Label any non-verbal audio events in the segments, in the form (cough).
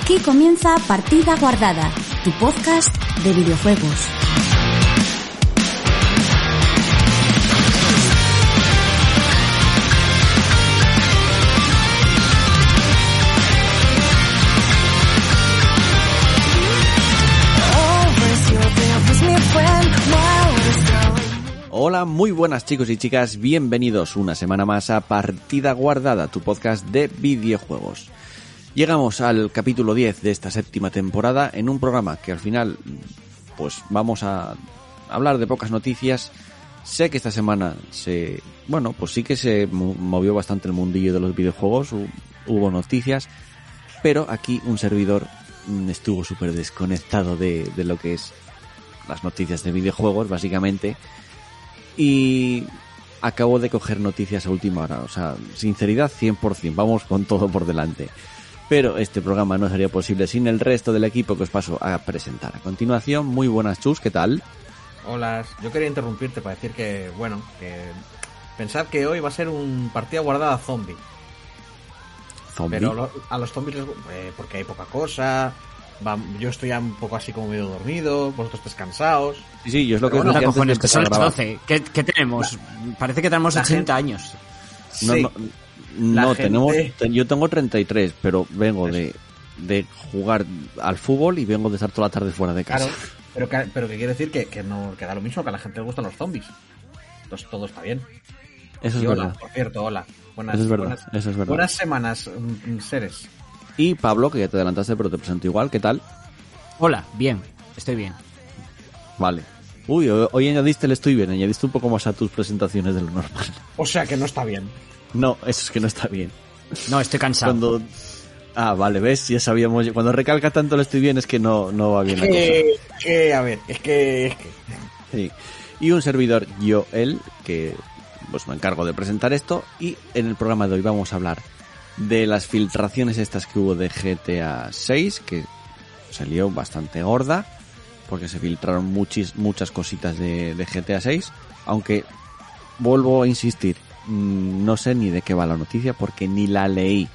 Aquí comienza Partida Guardada, tu podcast de videojuegos. Hola, muy buenas chicos y chicas, bienvenidos una semana más a Partida Guardada, tu podcast de videojuegos. Llegamos al capítulo 10 de esta séptima temporada en un programa que al final pues vamos a hablar de pocas noticias. Sé que esta semana se, bueno, pues sí que se movió bastante el mundillo de los videojuegos, hubo noticias, pero aquí un servidor mm, estuvo súper desconectado de, de lo que es las noticias de videojuegos, básicamente y acabo de coger noticias a última hora. O sea, sinceridad 100%, vamos con todo por delante. Pero este programa no sería posible sin el resto del equipo que os paso a presentar. A continuación, muy buenas chus, ¿qué tal? Hola, yo quería interrumpirte para decir que, bueno, que pensad que hoy va a ser un partida guardada zombie. ¿Zombie? Pero a los zombies, eh, porque hay poca cosa, yo estoy ya un poco así como medio dormido, vosotros descansados. Sí, sí, yo es lo que os decía cojones, que son las 12. ¿Qué, tenemos? Parece que tenemos 80 años. No, no, no tenemos, yo tengo 33, pero vengo de, de jugar al fútbol y vengo de estar toda la tarde fuera de casa. Claro, pero, pero que quiere decir que, que, no, que da lo mismo, que a la gente le gustan los zombies. Entonces todo está bien. Eso es verdad. Por cierto, hola. Buenas, eso es verdad, buenas, eso es verdad. buenas semanas, mm, mm, seres. Y Pablo, que ya te adelantaste, pero te presento igual, ¿qué tal? Hola, bien, estoy bien. Vale. Uy, hoy añadiste el estoy bien, añadiste un poco más a tus presentaciones de lo normal. O sea que no está bien. No, eso es que no está bien. No, estoy cansado. Cuando... Ah, vale, ves, ya sabíamos. Cuando recalca tanto el estoy bien es que no, no va bien la cosa. Que, a ver, es que, es que. Sí. Y un servidor, yo, él, que pues me encargo de presentar esto. Y en el programa de hoy vamos a hablar de las filtraciones estas que hubo de GTA 6, que salió bastante gorda, porque se filtraron muchis, muchas cositas de, de GTA 6, aunque vuelvo a insistir, no sé ni de qué va la noticia porque ni la leí.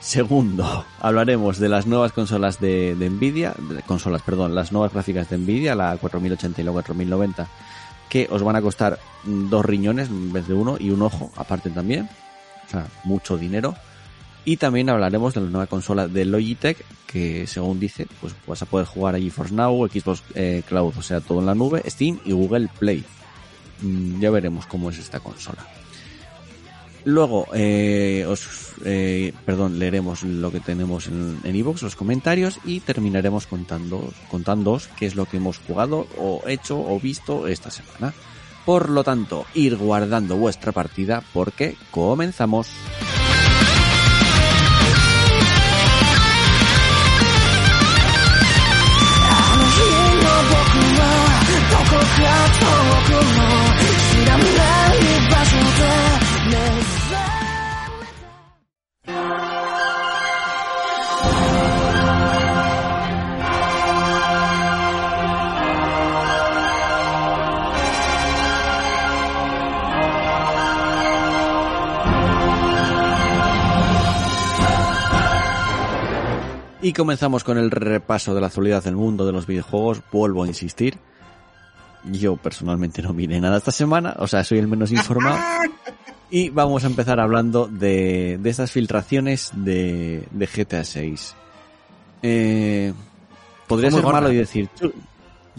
Segundo, (laughs) hablaremos de las nuevas consolas de, Nvidia, consolas, perdón, las nuevas gráficas de Nvidia, la 4080 y la 4090, que os van a costar dos riñones en vez de uno y un ojo aparte también. O sea, mucho dinero. Y también hablaremos de la nueva consola de Logitech, que según dice, pues vas a poder jugar a GeForce Now, Xbox eh, Cloud, o sea, todo en la nube, Steam y Google Play. Mm, ya veremos cómo es esta consola. Luego, eh, os, eh, perdón, leeremos lo que tenemos en Evox, los comentarios, y terminaremos contando, contándoos qué es lo que hemos jugado, o hecho, o visto esta semana. Por lo tanto, ir guardando vuestra partida porque comenzamos. Comenzamos con el repaso de la actualidad del mundo de los videojuegos. Vuelvo a insistir. Yo personalmente no miré nada esta semana, o sea, soy el menos informado. (laughs) Y vamos a empezar hablando de, de estas filtraciones de, de GTA 6. Eh, podría ser malo y decir,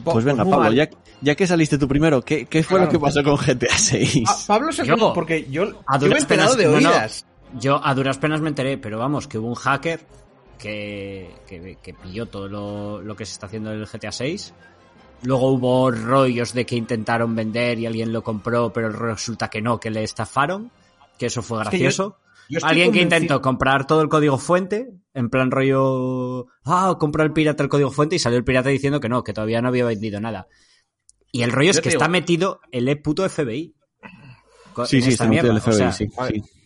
pues venga, Pablo, ya, ya, que saliste tú primero, ¿qué, qué fue lo que pasó con GTA 6? Ah, Pablo se yo, porque yo, a duras penas, de oídas. yo a duras penas me enteré, pero vamos, que hubo un hacker que, que, pilló todo lo, lo, que se está haciendo en el GTA 6. Luego hubo rollos de que intentaron vender y alguien lo compró, pero resulta que no, que le estafaron. Que eso fue gracioso. alguien que intentó comprar todo el código fuente, en plan rollo, ah, compró el pirata el código fuente y salió el pirata diciendo que no, que todavía no había vendido nada. Y el rollo es que está metido el puto FBI. Sí, sí, está metido el FBI, sí.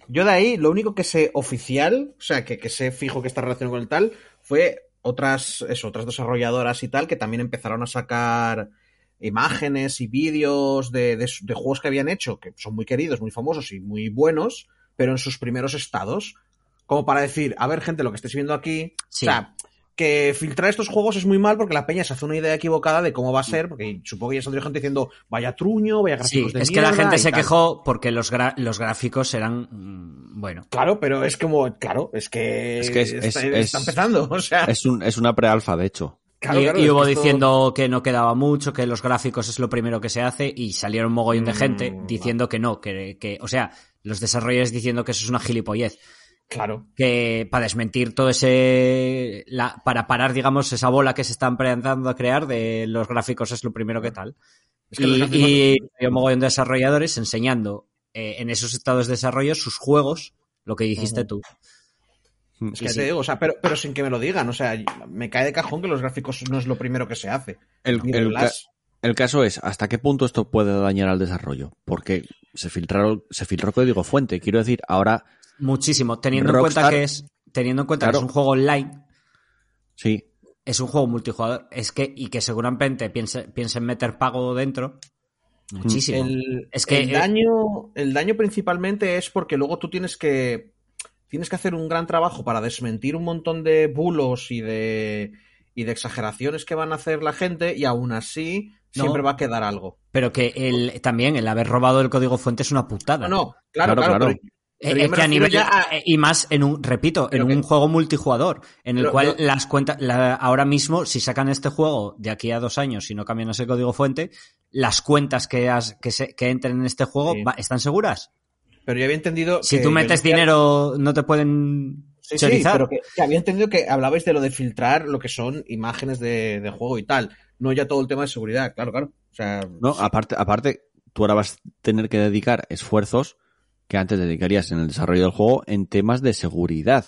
Yo de ahí, lo único que sé oficial, o sea, que, que sé fijo que está relacionado con el tal, fue otras, eso, otras desarrolladoras y tal, que también empezaron a sacar imágenes y vídeos de, de, de, juegos que habían hecho, que son muy queridos, muy famosos y muy buenos, pero en sus primeros estados. como para decir, a ver, gente, lo que estáis viendo aquí. Sí. O sea, que filtrar estos juegos es muy mal porque la peña se hace una idea equivocada de cómo va a ser, porque supongo que ya saldría gente diciendo, vaya truño, vaya Sí, gráficos de es que la gente se tal". quejó porque los, gra- los gráficos eran. mm, Bueno. Claro, pero es como, claro, es que, Es que es- está, es- está es- empezando, (laughs) o sea, Es, un, es una prealfa, de hecho. claro, y, claro, y es hubo que diciendo que no quedaba mucho, que los gráficos es lo primero que se hace, y salieron un mogollón de gente Mm, diciendo que no, que, que, o sea, los desarrolladores diciendo que eso es una gilipollez. Claro. que para desmentir todo ese la, para parar digamos esa bola que se está empezando a crear de los gráficos es lo primero que tal Es que los y, gráficos- y hay un mogollón de desarrolladores enseñando eh, en esos estados de desarrollo sus juegos lo que dijiste tú Es que sí. te digo, o sea, pero, pero sin que me lo digan, o sea, me cae de cajón que los gráficos no es lo primero que se hace. Ca- el caso es, ¿hasta qué punto esto puede dañar al desarrollo? Porque se filtraron, se filtró código fuente. Quiero decir, ahora muchísimo teniendo en cuenta que es teniendo en cuenta que es un juego online sí. es un juego multijugador es que y que seguramente piense, piensen meter pago dentro muchísimo El, Es que, el daño, el daño principalmente es porque luego tú tienes que tienes que hacer un gran trabajo para desmentir un montón de bulos y de y de exageraciones que van a hacer la gente y aún así No. siempre va a quedar algo. pero que el también el haber robado el código fuente es una putada No, no, claro, Claro, claro, claro. pero- pero yo es que a nivel ya a- eh, y más en un repito en Pero que- un juego multijugador en el Pero- cual las cuentas la- ahora mismo si sacan este juego de aquí a dos años si no cambian ese código fuente las cuentas que has, que, se- que entren en este juego Sí. va- están seguras pero yo había entendido si que tú metes dinero no te pueden Sí, sí, pero que, que había entendido que hablabais de lo de filtrar lo que son imágenes de, de juego y tal, no ya todo el tema de seguridad, claro, claro. O sea, No, aparte, aparte, tú ahora vas a tener que dedicar esfuerzos que antes dedicarías en el desarrollo del juego en temas de seguridad.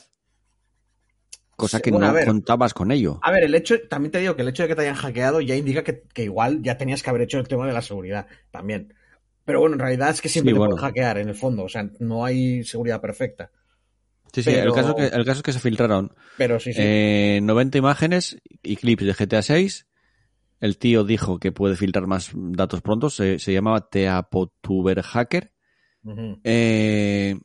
Cosa que bueno, no ver. contabas con ello. A ver, el hecho, también te digo que el hecho de que te hayan hackeado ya indica que, que igual ya tenías que haber hecho el tema de la seguridad también. Pero bueno, en realidad es que siempre Sí, te bueno. pueden hackear en el fondo, o sea, no hay seguridad perfecta. Sí, sí, el, caso es que, el caso es que se filtraron Pero sí, sí. eh, 90 imágenes y clips de GTA 6. El tío dijo que puede filtrar más datos pronto. Se, se llamaba Teapotuber Hacker. Eh,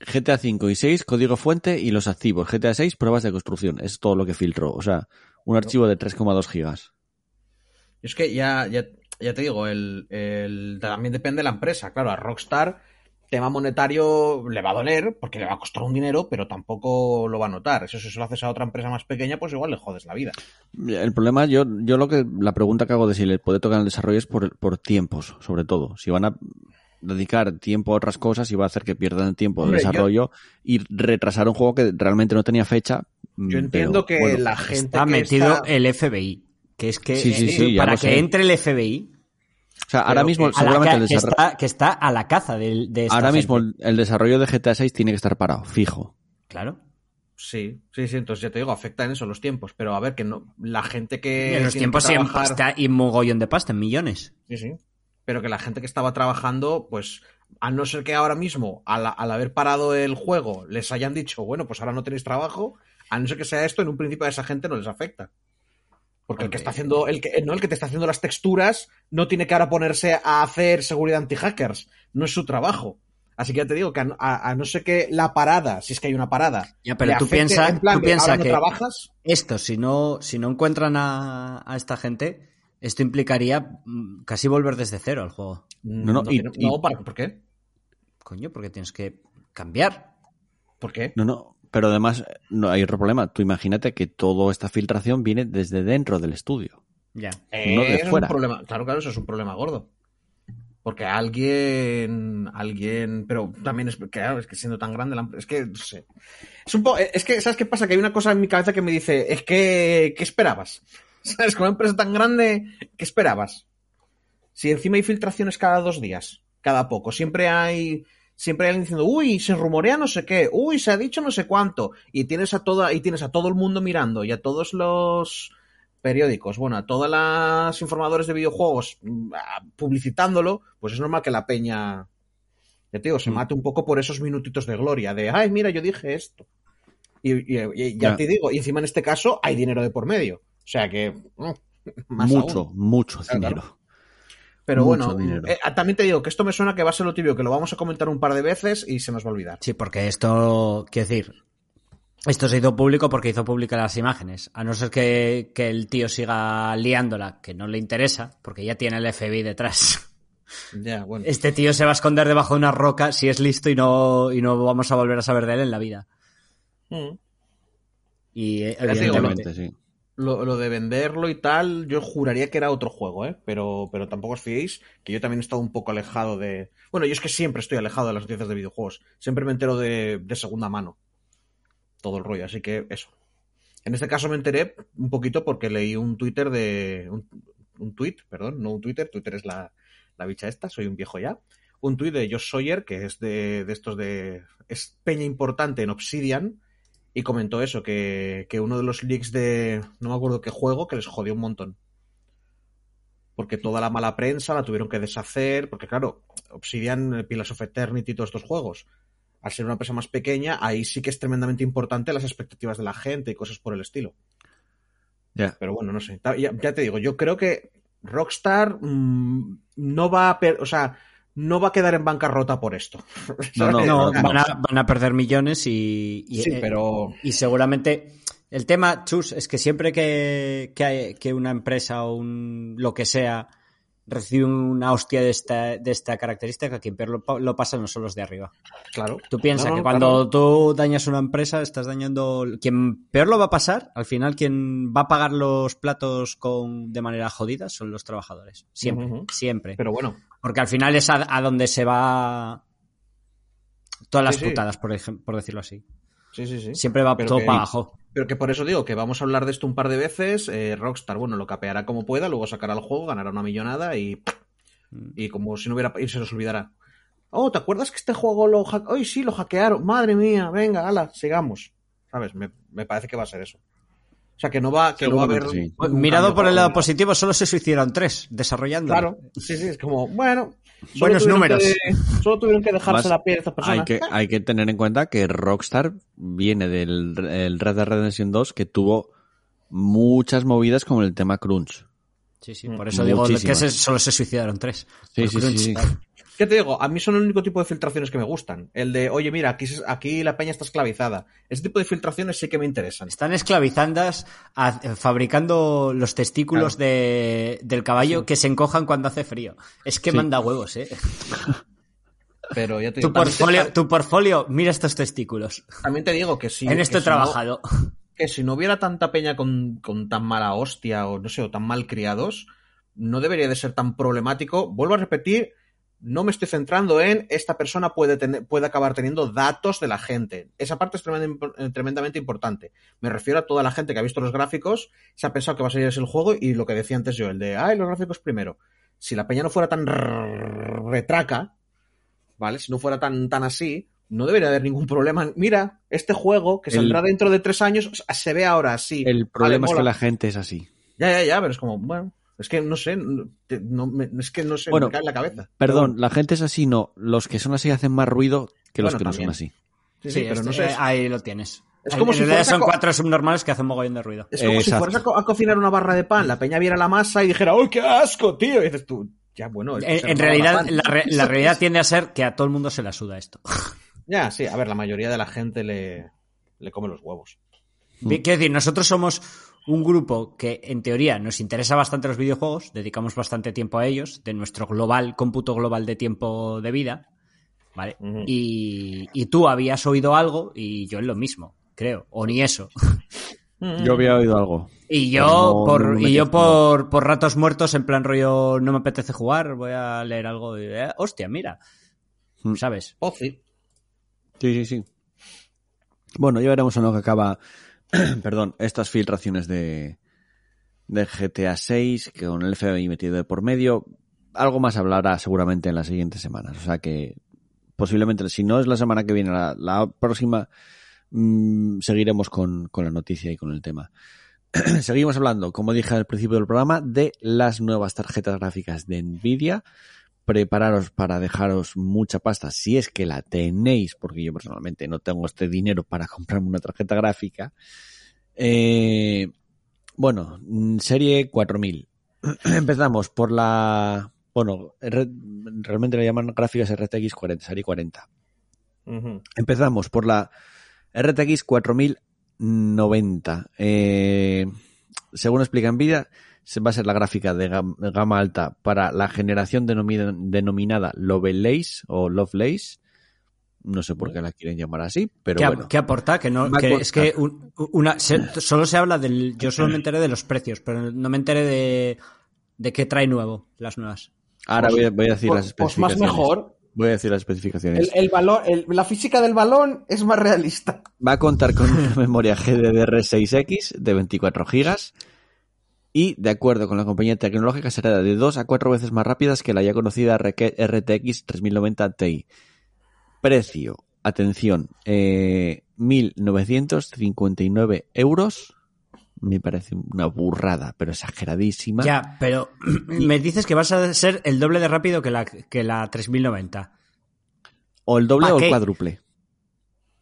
GTA 5 y 6, código fuente y los activos. GTA 6, pruebas de construcción. Es todo lo que filtró. O sea, un archivo de 3,2 gigas. Es que ya, ya, ya te digo, el, el- también depende de la empresa. Claro, a Rockstar, tema monetario le va a doler porque le va a costar un dinero, pero tampoco lo va a notar. Eso si se lo haces a otra empresa más pequeña, pues igual le jodes la vida. El problema, yo, yo lo que, la pregunta que hago de si le puede tocar el desarrollo es por, por tiempos, sobre todo. Si van a dedicar tiempo a otras cosas y va a hacer que pierdan el tiempo Hombre, de yo- desarrollo y retrasar un juego que realmente no tenía fecha. mm, Yo entiendo pero, que bueno, la gente está que metido está- el FBI que es que Sí, sí, eh, sí, para que sé. entre el FBI O sea, ahora mismo, seguramente el que, desarrollo, está, que está a la caza de, de esta ahora mismo gente. el, el desarrollo de GTA 6 tiene que estar parado, fijo. claro Sí, sí, sí, entonces ya te digo, afecta en eso los tiempos. Pero a ver, que no, la gente que. en los tiempos que y en trabajar- pasta y mogollón de pasta en millones Sí, sí. Pero que la gente que estaba trabajando, pues, a no ser que ahora mismo, al, al haber parado el juego, les hayan dicho, bueno, pues ahora no tenéis trabajo, a no ser que sea esto, en un principio a esa gente no les afecta. Porque el que está haciendo, el que, no, el que te está haciendo las texturas, no tiene que ahora ponerse a hacer seguridad anti-hackers. No es su trabajo. Así que ya te digo que a, a- a no ser que la parada, si es que hay una parada, Ya, pero tú afecte piensa- en plan tú de, piensa ahora no que- trabajas, esto si no si no encuentran a, a esta gente esto implicaría mm, casi volver desde cero al juego No, no, y- tiene- y- no, ¿para- ¿por qué? coño porque tienes que cambiar ¿Por qué? No, no, pero además no hay otro problema. Tú imagínate que toda esta filtración viene desde dentro del estudio. ya No de es fuera. un problema. Claro, claro, eso es un problema gordo. Porque alguien, alguien, pero también es, claro, es que siendo tan grande, la es que, no sé. Es un po- es que, ¿sabes qué pasa? Que hay una cosa en mi cabeza que me dice, es que, ¿qué esperabas? (laughs) ¿Sabes? Con una empresa tan grande, ¿qué esperabas? Si encima hay filtraciones cada dos días, cada poco, siempre hay, siempre hay alguien diciendo, uy, se rumorea no sé qué, uy, se ha dicho no sé cuánto, y tienes a toda, y tienes a todo el mundo mirando, y a todos los periódicos, bueno, a todas las informadores de videojuegos mm, publicitándolo, pues es normal que la peña, ya te digo, se Mm. mate un poco por esos minutitos de gloria, de, ay, mira, yo dije esto. Y, y- y ya Ya. te digo, y encima en este caso hay dinero de por medio. O sea que, mm, más mucho, aún. mucho Claro, dinero. claro. Pero Mucho bueno, dinero. eh, también te digo que esto me suena que va a ser lo tibio, que lo vamos a comentar un par de veces y se nos va a olvidar. Sí, porque esto, quiero decir, esto se hizo público porque hizo públicas las imágenes. A no ser que, que el tío siga liándola, que no le interesa, porque ya tiene el FBI detrás. (laughs) Ya, bueno. Este tío se va a esconder debajo de una roca si es listo y no, y no vamos a volver a saber de él en la vida. Mm. Y eh, evidentemente. Sí. Lo, lo de venderlo y tal, yo juraría que era otro juego, ¿eh? Pero, pero tampoco os fiéis, que yo también he estado un poco alejado de... Bueno, yo es que siempre estoy alejado de las noticias de videojuegos. Siempre me entero de, de segunda mano. Todo el rollo, así que eso. En este caso me enteré un poquito porque leí un Twitter de... Un, un tweet, perdón, no un Twitter, Twitter es la, la bicha esta, soy un viejo ya. Un tweet de Josh Sawyer, que es de, de estos de... Es peña importante en Obsidian, y comentó eso, que, que uno de los leaks de no me acuerdo qué juego, que les jodió un montón. Porque toda la mala prensa la tuvieron que deshacer, porque claro, Obsidian, Pillars of Eternity, todos estos juegos, al ser una empresa más pequeña, ahí sí que es tremendamente importante las expectativas de la gente y cosas por el estilo. Ya. Pero bueno, no sé. Ya, ya te digo, yo creo que Rockstar mm, no va a... per- o sea, no va a quedar en bancarrota por esto. (laughs) No, van a, van a perder millones y, y- Sí, eh, pero... y seguramente el tema, Chus, es que siempre que, que, hay- que una empresa o un lo que sea recibe una hostia de esta, de esta característica, quien peor lo, pa- lo pasa no son los de arriba. Claro. Tú piensas No, que cuando claro. tú dañas una empresa, estás dañando. Quien peor lo va a pasar, al final, quien va a pagar los platos con, de manera jodida son los trabajadores. Siempre, siempre. Pero bueno, Porque al final es a, a donde se va todas las Sí, sí. putadas, por, por decirlo así. sí, sí, sí. Siempre va Pero todo que- para abajo. Pero que por eso digo que vamos a hablar de esto un par de veces. eh, Rockstar, bueno, lo capeará como pueda, luego sacará el juego, ganará una millonada y. Y como si no hubiera. Y se nos olvidará. Oh, ¿te acuerdas que este juego lo hackearon? ¡Ay, sí, lo hackearon! ¡Madre mía! Venga, ala, sigamos. ¿Sabes? Me, me parece que va a ser eso. O sea, que no va, que no va a haber. Sí. Mirado por el lado positivo, solo se suicidaron tres desarrollando. Claro, sí, sí, es como, bueno. Buenos números. que- solo tuvieron que dejarse la piel a estas personas. Hay que, hay que tener en cuenta que Rockstar viene del el Red Dead Redemption 2 que tuvo muchas movidas con el tema crunch. Sí, sí, por eso digo que se- solo se suicidaron tres. Sí, sí. ¿Qué te digo? A mí son el único tipo de filtraciones que me gustan. El de, oye, mira, aquí, aquí la peña está esclavizada. Ese tipo de filtraciones sí que me interesan. Están esclavizandas, a- fabricando los testículos de- del caballo que se encojan cuando hace frío. Es que Sí. manda huevos, ¿eh? Pero ya te digo, Tu te- portfolio, tu portfolio, mira estos testículos. También te digo que sí. en esto he no- trabajado. que si no hubiera tanta peña con, con tan mala hostia o no sé, o tan mal criados, no debería de ser tan problemático. Vuelvo a repetir, no me estoy centrando en esta persona puede, tener, puede acabar teniendo datos de la gente. Esa parte es eh, tremendamente importante. Me refiero a toda la gente que ha visto los gráficos, se ha pensado que va a salir ese el juego y lo que decía antes yo, el de, ay, los gráficos primero. Si la peña no fuera tan retraca, ¿vale? Si no fuera tan, tan así, no debería haber ningún problema. Mira, este juego que El- saldrá dentro de tres años se ve ahora así. El problema Vale, es que la gente es así. Ya, ya, ya, pero es como, bueno, es que no sé, no, te- no me- es que no sé, Bueno, me cae en la cabeza. Perdón, la gente es así, no. Los que son así hacen más ruido que los Bueno, que no son así. Sí, sí, pero este- no sé. eh, ahí lo tienes. Es como en si realidad fueras a son cuatro subnormales que hacen mogollón de ruido. Es como si fueras a, co- a cocinar una barra de pan, la peña viera la masa y dijera, ¡ay, qué asco, tío! Y dices tú, ya, bueno. En, en realidad, la, re- la realidad tiende a ser que a todo el mundo se la suda esto. (laughs) Ya, sí, a ver, la mayoría de la gente le, le come los huevos. Quiero decir, nosotros somos un grupo que en teoría nos interesa bastante los videojuegos, dedicamos bastante tiempo a ellos, de nuestro global, cómputo global de tiempo de vida, ¿vale? Y, y tú habías oído algo y yo en lo mismo, creo, o ni eso. Yo había oído algo. Y yo, no- por, no y yo por, por ratos muertos, en plan rollo, no me apetece jugar, voy a leer algo y, eh, hostia, mira, Mm. ¿sabes? Pozzi. Sí, sí, sí. Bueno, ya veremos en lo que acaba, (clears throat) perdón, estas filtraciones de, GTA 6, que con el FBI metido de por medio. Algo más hablará seguramente en las siguientes semanas. O sea que posiblemente, si no es la semana que viene, la, la próxima, mm, seguiremos con, con la noticia y con el tema. (clears throat) Seguimos hablando, como dije al principio del programa, de las nuevas tarjetas gráficas de Nvidia. Prepararos para dejaros mucha pasta si es que la tenéis, porque yo personalmente no tengo este dinero para (laughs) comprarme una tarjeta gráfica. Eh, bueno, serie 4000. (clears throat) Empezamos por la Bueno, realmente le llaman gráficas RTX 40, serie 40. Ujú. Empezamos por la RTX 4090. Eh, según explica Nvidia, se va a ser la gráfica de gam- de gama alta para la generación denomina- denominada Lovelace o Lovelace. No sé por qué la quieren llamar así, pero ¿Qué, bueno. qué aporta? Que no, que es que un- una, se- solo se habla del. Yo solo me enteré de los precios, pero no me enteré de, de qué trae nuevo las nuevas. Ahora voy a, voy a decir Pues- las pues más especificaciones. mejor. Voy a decir las especificaciones. El, el- la física del balón es más realista. Va a contar con una (laughs) memoria GDDR6X de 24 GB y, de acuerdo con la compañía tecnológica, será de 2 a 4 veces más rápidas que la ya conocida RTX 3090 Ti. Precio, atención, eh, 1.959 euros. Me parece una burrada, pero exageradísima. Ya, pero me dices que vas a ser el doble de rápido que la, que la 3090. O el doble ¿Pa o el qué? cuádruple.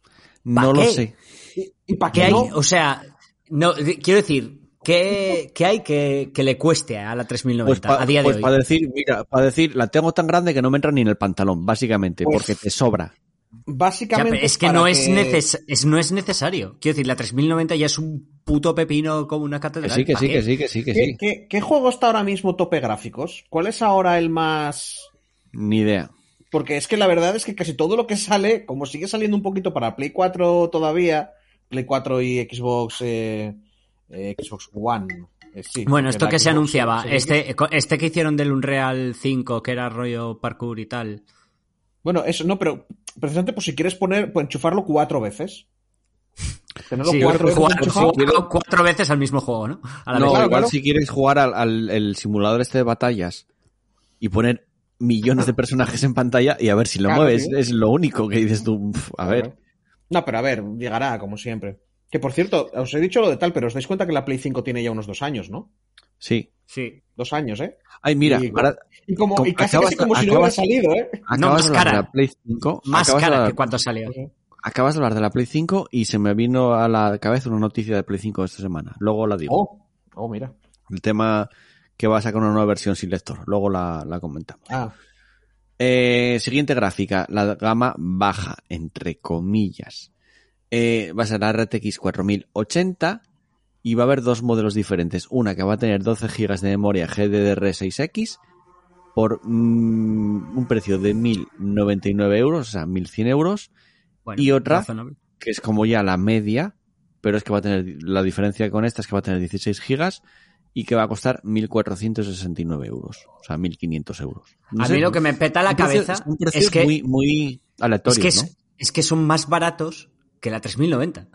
¿Pa No lo qué? sé. ¿Y, y para ¿Qué hay? no? O sea, no, quiero decir, ¿qué, qué hay que, que le cueste a la 3090 Pues, pa- a día de pues hoy? para decir, mira, para decir, la tengo tan grande que no me entra ni en el pantalón, básicamente, Pues- porque te sobra. Básicamente. es que no es, neces- es- no es necesario. Quiero decir, la 3090 ya es un puto pepino como una Que catedral. sí, que ¿Pa sí, que sí, que sí, que ¿Qué, sí. qué- qué juego está ahora mismo tope gráficos? ¿Cuál es ahora el más.? Ni idea. Porque es que la verdad es que casi todo lo que sale, como sigue saliendo un poquito para Play 4 todavía, Play 4 y Xbox, eh, Xbox One. eh, sí, Bueno, esto que se anunciaba, este, este que hicieron del Unreal 5, que era rollo parkour y tal. Bueno, eso no, pero precisamente pues si quieres poner, pues enchufarlo cuatro veces. Tenerlo Sí, cuatro veces jugar, enchufado. jugar cuatro veces al mismo juego, ¿no? A la No, vez. claro, igual claro. si quieres jugar al, al- el simulador este de batallas y poner millones de personajes en pantalla y a ver si lo Claro, mueves, sí. es lo único que dices tú. "Uf, A ver, No, pero a ver, llegará, como siempre. Que por cierto, os he dicho lo de tal, pero os dais cuenta que la Play 5 tiene ya unos dos años, ¿no? sí. Sí. Dos años, ¿eh? Ay, mira, Y- ahora Y, como, Como- y casi, acabas- casi como si no hubiera acabas- salido, ¿eh? acabas No, más de hablar cara. de la Play 5. Más acabas cara hablar- que cuando salió. Acabas de hablar de la Play 5 y se me vino a la cabeza una noticia de Play 5 esta semana. Luego la digo. Oh, oh, mira. El tema que va a sacar una nueva versión sin lector. Luego la, la comentamos. Ah, Eh, siguiente gráfica, la gama baja, entre comillas. Eh, va a ser la RTX 4080 y va a haber dos modelos diferentes. Una que va a tener 12 GB de memoria GDDR6X por mm, un precio de 1.099 euros, o sea, 1.100 euros, Bueno, Y otra- razonable. que es como ya la media, pero es que va a tener, la diferencia con esta es que va a tener 16 GB y que va a costar 1.469 euros, o sea, 1.500 euros. No a sé, mí lo que me peta la un precio- cabeza un precio es que, muy, muy aleatorio, es, que es, ¿no? es que son más baratos que la 3090.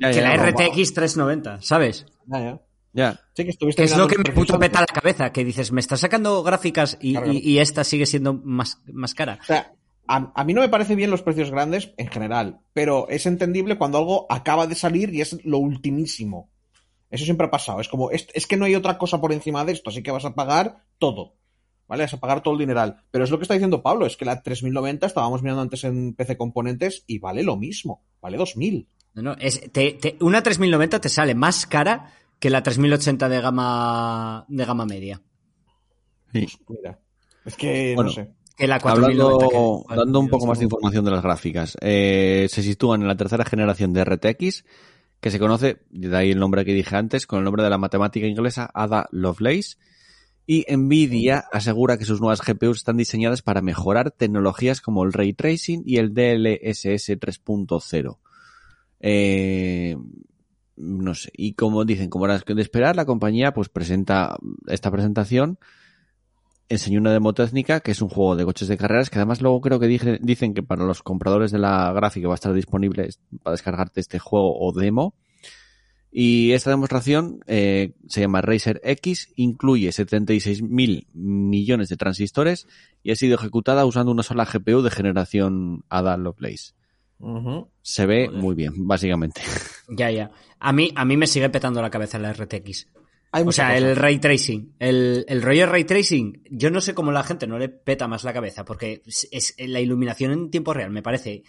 Ya, que ya, la RTX 390, ¿sabes? ya, ya. Ya. Sí, que estuviste Es lo que me puto peta la cabeza, que dices, me estás sacando gráficas y, Claro. y- y esta sigue siendo más, más cara. O sea, a, a mí no me parece bien los precios grandes en general, pero es entendible cuando algo acaba de salir y es lo ultimísimo. Eso siempre ha pasado. Es como, es, es que no hay otra cosa por encima de esto, así que vas a pagar todo. ¿Vale? Vas a pagar todo el dineral. Pero es lo que está diciendo Pablo, es que la 3090 estábamos mirando antes en PC Componentes y vale lo mismo. Vale 2000. No, no, es, te- te- una 3090 te sale más cara que la 3080 de gama, de gama media. Sí. Mira. Es que, Bueno, no sé. Que la 4090. Hablando, que- dando un poco más de información de las gráficas, eh, se sitúan en la tercera generación de RTX, que se conoce, de ahí el nombre que dije antes, con el nombre de la matemática inglesa Ada Lovelace, y Nvidia asegura que sus nuevas GPUs están diseñadas para mejorar tecnologías como el ray tracing y el DLSS 3.0. Eh, no sé, y como dicen, como era de esperar, la compañía pues presenta esta presentación enseñó una demo técnica que es un juego de coches de carreras que además luego creo que dicen que para los compradores de la gráfica va a estar disponible para descargarte este juego o demo. Y esta demostración eh, se llama Racer X, incluye 76 mil millones de transistores y ha sido ejecutada usando una sola GPU de generación Ada Lovelace. Se ve Joder. muy bien, básicamente. (laughs) Ya, ya. A mí, a mí me sigue petando la cabeza la RTX. Hay O mucha sea, cosa. el ray tracing. El, el rollo ray tracing, yo no sé cómo la gente no le peta más la cabeza, porque es, es- la iluminación en tiempo real me parece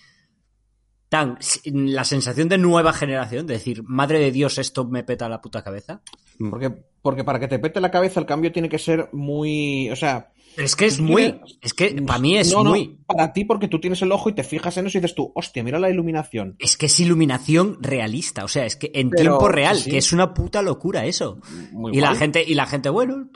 tan. La sensación de nueva generación, de decir, madre de Dios, esto me peta la puta cabeza. Mm. Porque, porque para que te pete la cabeza el cambio tiene que ser muy. O sea. Es que es muy. tienes- Es que para mí es no, no, muy. para ti, porque tú tienes el ojo y te fijas en eso y dices tú, hostia, mira la iluminación. Es que es iluminación realista, o sea, es que en Pero, tiempo real, sí. que es una puta locura eso. Muy y la gente, y la gente, bueno,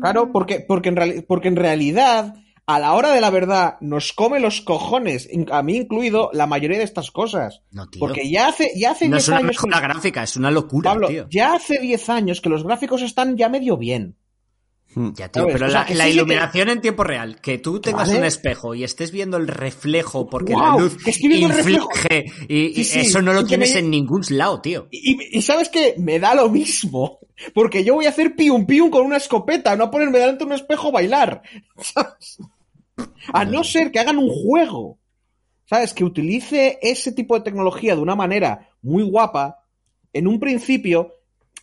Claro, porque, porque, en porque en realidad, a la hora de la verdad, nos come los cojones, a mí incluido, la mayoría de estas cosas. No, tío. Porque ya hace, ya hace no 10 es una años. que- gráfica, es una locura, Pablo, tío. ya hace 10 años que los gráficos están ya medio bien. Mm. Ya, tío, ¿Sabes? pero O sea, la, que la sí, sí, iluminación en tiempo real, que tú tengas Vale. un espejo y estés viendo el reflejo porque la luz inflige y, Sí, eso no lo tienes me- en ningún lado, tío. Y, y sabes que me da lo mismo. Porque yo voy a hacer pium pium con una escopeta, no a ponerme delante de un espejo a bailar. (laughs) ¿Sabes? A no ser que hagan un juego. ¿Sabes? Que utilice ese tipo de tecnología de una manera muy guapa. En un principio.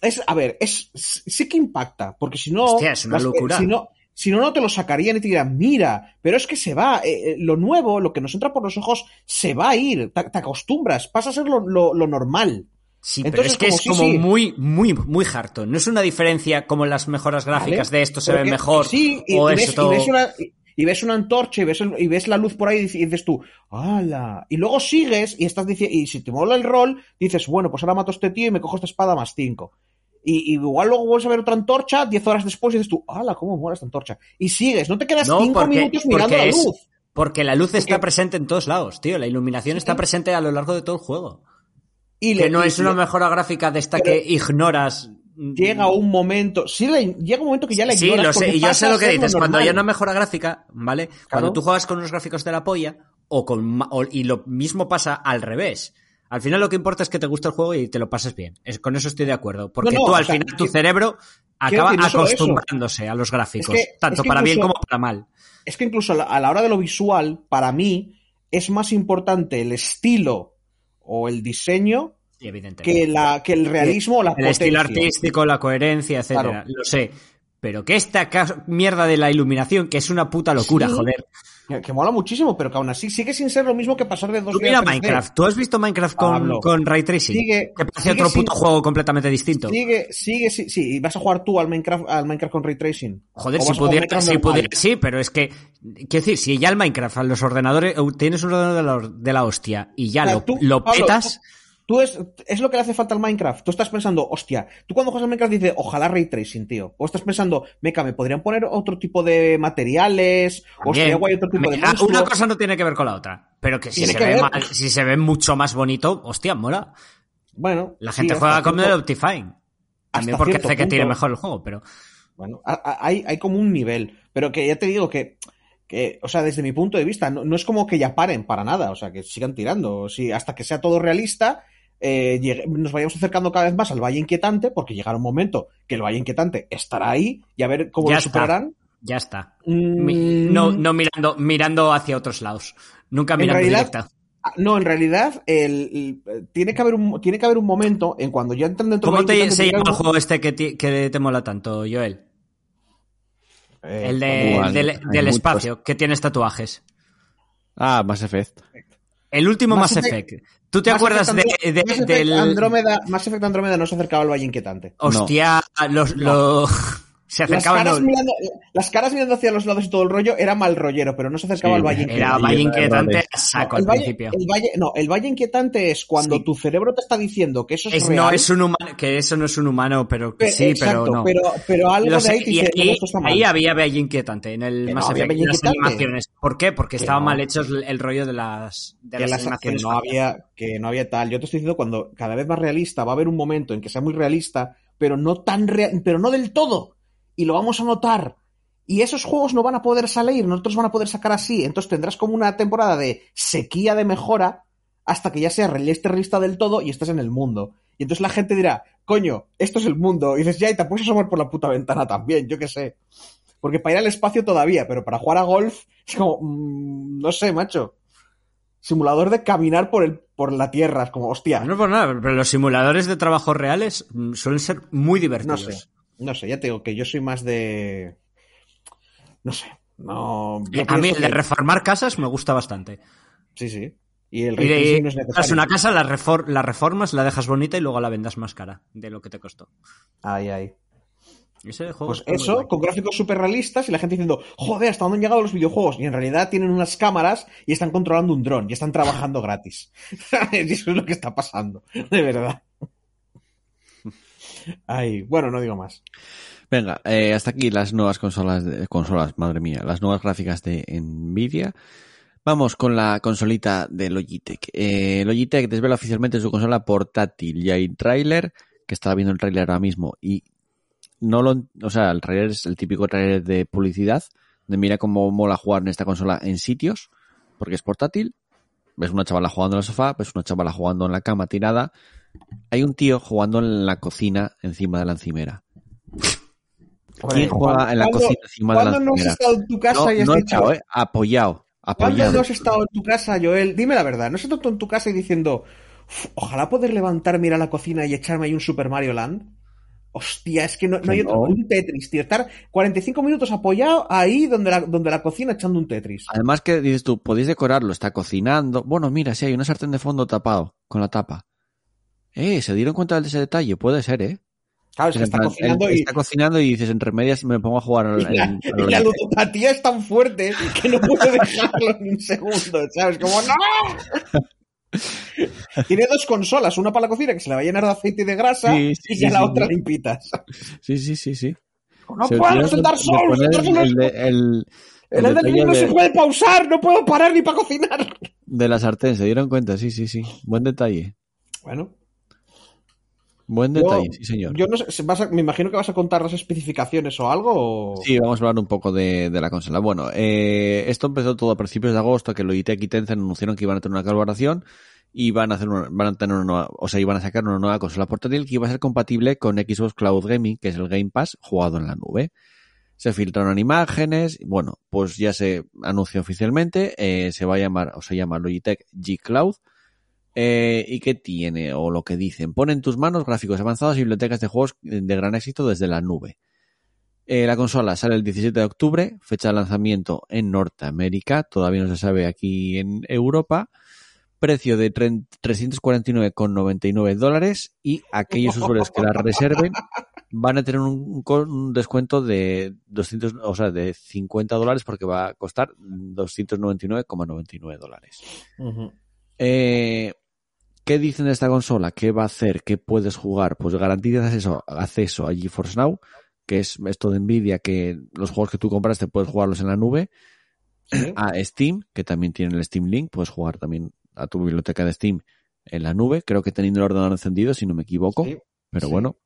Es, a ver, es, sí que impacta. Porque si no. Hostia, es una las- locura. Si no, si no, no te lo sacarían y te dirían, mira, pero es que se va, eh, eh, lo nuevo, lo que nos entra por los ojos, se va a ir, te, te acostumbras, pasa a ser lo, lo- lo normal. Sí, pero Entonces, es que como es como sí. muy, muy, muy harto. No es una diferencia como en las mejoras gráficas de esto se Pero ve mejor Sí, y, o y eso ves, todo. y ves una, y ves una antorcha y ves, el- y ves la luz por ahí y dices- y dices tú, ¡hala! Y luego sigues y estás diciendo, y si te mola el rol, dices, bueno, pues ahora mato a este tío y me cojo esta espada más 5. Y, y igual luego vuelves a ver otra antorcha 10 horas después y dices tú, ¡hala! ¿Cómo mola esta antorcha? Y sigues, no te quedas No, 5 porque- minutos mirando la es- luz. Porque la luz está presente en todos lados, tío. La iluminación está presente a lo largo de todo el juego. Y que le- no y es una mejora gráfica de esta Pero- que ignoras. Llega un momento, sí, le- llega un momento que ya Sí, ignoras lo sé, y yo sé lo que dices. Cuando hay una mejora gráfica, ¿vale? Cuando tú juegas con unos gráficos de la polla, o con o- y lo mismo pasa al revés. Al final lo que importa es que te guste el juego y te lo pases bien. Es- con eso estoy de acuerdo. Porque No, no, tú al sea, final tu que- cerebro acaba eso. acostumbrándose a los gráficos. Es que- tanto es que para bien como para mal. es que incluso a la, a la hora de lo visual, para mí, es más importante el estilo o el diseño Sí, que, la, que el realismo la el potencia. estilo artístico, la coherencia, etcétera. Claro. Lo sé. Pero que esta mierda de la iluminación, que es una puta locura, Sí. joder. Que, mola muchísimo, pero que aún así sigue sin ser lo mismo que pasar de 2 Tú mira Minecraft. ¿Tú has visto Minecraft con, Pablo, con Ray Tracing? sigue- que parece sigue otro sin- puto juego completamente distinto. Sigue, sigue, sí, sí, y vas a jugar tú al Minecraft, al Minecraft con Ray Tracing. Joder, si pudiera, si pudiera, sí, pero es que, quiero decir, si ya el Minecraft a los ordenadores, eh, tienes un ordenador de la, de la hostia y ya lo, tú, lo Pablo, petas, Tú es, es lo que le hace falta al Minecraft. Tú estás pensando, hostia, tú cuando juegas al Minecraft dices, ojalá Ray Tracing, tío. O estás pensando, meca, me podrían poner otro tipo de materiales, o También. sería guay otro tipo de Mira, monstruo. Una cosa no tiene que ver con la otra. Pero que si, se que ve, mal- si se ve mucho más bonito, hostia, mola. Bueno, La gente juega con el Optifine. También porque hace que tire mejor el juego, pero. Bueno, hay, hay como un nivel, pero que ya te digo que, que o sea, desde mi punto de vista, no, no es como que ya paren para nada, o sea, que sigan tirando. Si, hasta que sea todo realista, eh, llegue- nos vayamos acercando cada vez más al Valle Inquietante, porque llegará un momento que el Valle Inquietante estará ahí y a ver cómo Ya lo está. superarán. Ya está. Mm, No, no mirando, mirando hacia otros lados. Nunca En mirando realidad, directa. ah, No, en realidad, el, el- tiene, que haber un, tiene que haber un momento en cuando ya entren dentro ¿Cómo te, se llama el juego este que, ti- que te mola tanto, Joel? eh, El, de- igual, del, del espacio, que tienes tatuajes. Ah, Mass Effect. El último Mass, Mass Effect. ¿Tú te Mass acuerdas de, Effect de- Andro- Mass Effect del... Andrómeda, Mass Effect Andrómeda no se acercaba al Valle Inquietante. Hostia, los, lo- se Las acercaban... caras, no, mirando, las caras mirando hacia los lados y todo el rollo era mal rollero, pero no se acercaba Sí, al Valle era Era Inquietante. Valle Inquietante a saco el, al valle, principio. el valle, no, el Valle Inquietante es cuando Sí. tu cerebro te está diciendo que eso es, Es- real. no es un humano, que eso no es un humano, pero que sí, exacto, pero no. pero, pero algo Lo de ahí te y dice, ahí, "No, esto está mal". ahí había Valle Inquietante en el Que Mass no las Inquietante. animaciones. ¿Por qué? Porque Que estaba no. mal hecho el, el rollo de las, de que, las las- que animaciones. no había que no había tal yo te estoy diciendo cuando cada vez más realista va a haber un momento en que sea muy realista pero no tan real pero no del todo y lo vamos a notar y esos juegos no van a poder salir nosotros van a poder sacar así entonces tendrás como una temporada de sequía de mejora hasta que ya sea realista del todo y estés en el mundo y entonces la gente dirá coño esto es el mundo y dices ya y te puedes asomar por la puta ventana también yo qué sé porque para ir al espacio todavía pero para jugar a golf es como mm, no sé macho simulador de caminar por el por la tierra. Es como, hostia. No por nada, pero los simuladores de trabajos reales mm, suelen ser muy No divertidos. sé. No sé, ya te digo que yo soy más de. No sé. No. yo A mí el de reformar casas me gusta bastante. Sí, sí. Y el Y de- no es necesario. una casa, la, refor- la reformas, la dejas bonita y luego la vendas más cara de lo que te costó. Ahí, ahí. Ese juego Pues eso, con gráficos súper realistas y la gente diciendo, joder, ¿hasta dónde han llegado los videojuegos? Y en realidad tienen unas cámaras y están controlando un dron y están trabajando (laughs) gratis. y (laughs) eso es lo que está pasando, de verdad. Ay, bueno, no digo más. Venga, eh, hasta aquí las nuevas consolas, de, consolas, madre mía, las nuevas gráficas de Nvidia. Vamos con la consolita de Logitech. Eh, Logitech desvela oficialmente su consola portátil. Ya hay tráiler, que estaba viendo el tráiler ahora mismo y no lo, o sea, el tráiler es el típico tráiler de publicidad, de mira cómo mola jugar en esta consola en sitios, porque es portátil. Ves una chavala jugando en el sofá, ves una chavala jugando en la cama tirada. Hay un tío jugando en la cocina encima de la encimera. ¿Quién juega en la ¿Cuándo- cocina encima de la ¿Cuándo no has encimera? estado en tu casa No, y has no he dicho, eh, apoyado, ¿Cuándo no has estado en tu casa, Joel? Dime la verdad, ¿no has estado en tu casa y diciendo, "Uf, ojalá poder levantarme, ir a la cocina y echarme ahí un Super Mario Land? Hostia, es que no, no hay Que otro, un Tetris, tío. Estar 45 minutos apoyado ahí donde la, donde la cocina echando un Tetris. Además que dices tú, podéis decorarlo, está cocinando. Bueno, mira, sí, hay una sartén de fondo tapado, con la tapa. Eh, ¿se dieron cuenta de ese detalle? Puede ser, ¿eh? Claro, es que está cocinando y, Está cocinando y dices, entre medias me pongo a jugar al, y la, al- y la ludopatía es tan fuerte que no puedo dejarlo ni un segundo, ¿sabes? Como, ¡no! (laughs) Tiene dos consolas, una para la cocina que se le va a llenar de aceite y de grasa Sí, sí, y sí, ya la otra limpitas. Sí, sí, sí, sí. No Se puedo, dieron es el el el, el- no de- se puede pausar, no puedo parar ni para cocinar. de la sartén, se dieron cuenta, sí, sí, sí. Buen detalle. Bueno, Buen yo, detalle, sí, señor. yo no sé, vas a- me imagino que vas a contar las especificaciones o algo. O... Sí, vamos a hablar un poco de, de la consola. Bueno, eh, esto empezó todo a principios de agosto, que Logitech y Tencent anunciaron que iban a tener una colaboración y van a hacer una, van a tener una nueva, o sea, iban a sacar una nueva consola portátil que iba a ser compatible con Xbox Cloud Gaming, que es el Game Pass jugado en la nube. Se filtraron imágenes, bueno, pues ya se anunció oficialmente, eh, se va a llamar, o se llama Logitech G Cloud. Eh, ¿Y qué tiene? O lo que dicen. Pone en tus manos gráficos avanzados y bibliotecas de juegos de gran éxito desde la nube. Eh, la consola sale el 17 de octubre, fecha de lanzamiento en Norteamérica, todavía no se sabe aquí en Europa. Precio de tren- 349,99 dólares y aquellos usuarios que la reserven van a tener un, descuento de 200, o sea, de 50 dólares porque va a costar 299,99 dólares. Ujú. Eh, ¿Qué dicen de esta consola? ¿Qué va a hacer? ¿Qué puedes jugar? Pues garantizas acceso, acceso a GeForce Now, que es esto de Nvidia, que los juegos que tú compras te puedes jugarlos en la nube. Sí. (clears throat) A Steam, que también tiene el Steam Link, puedes jugar también a tu biblioteca de Steam en la nube, creo que teniendo el ordenador encendido, si no me equivoco. Sí, Pero sí. bueno,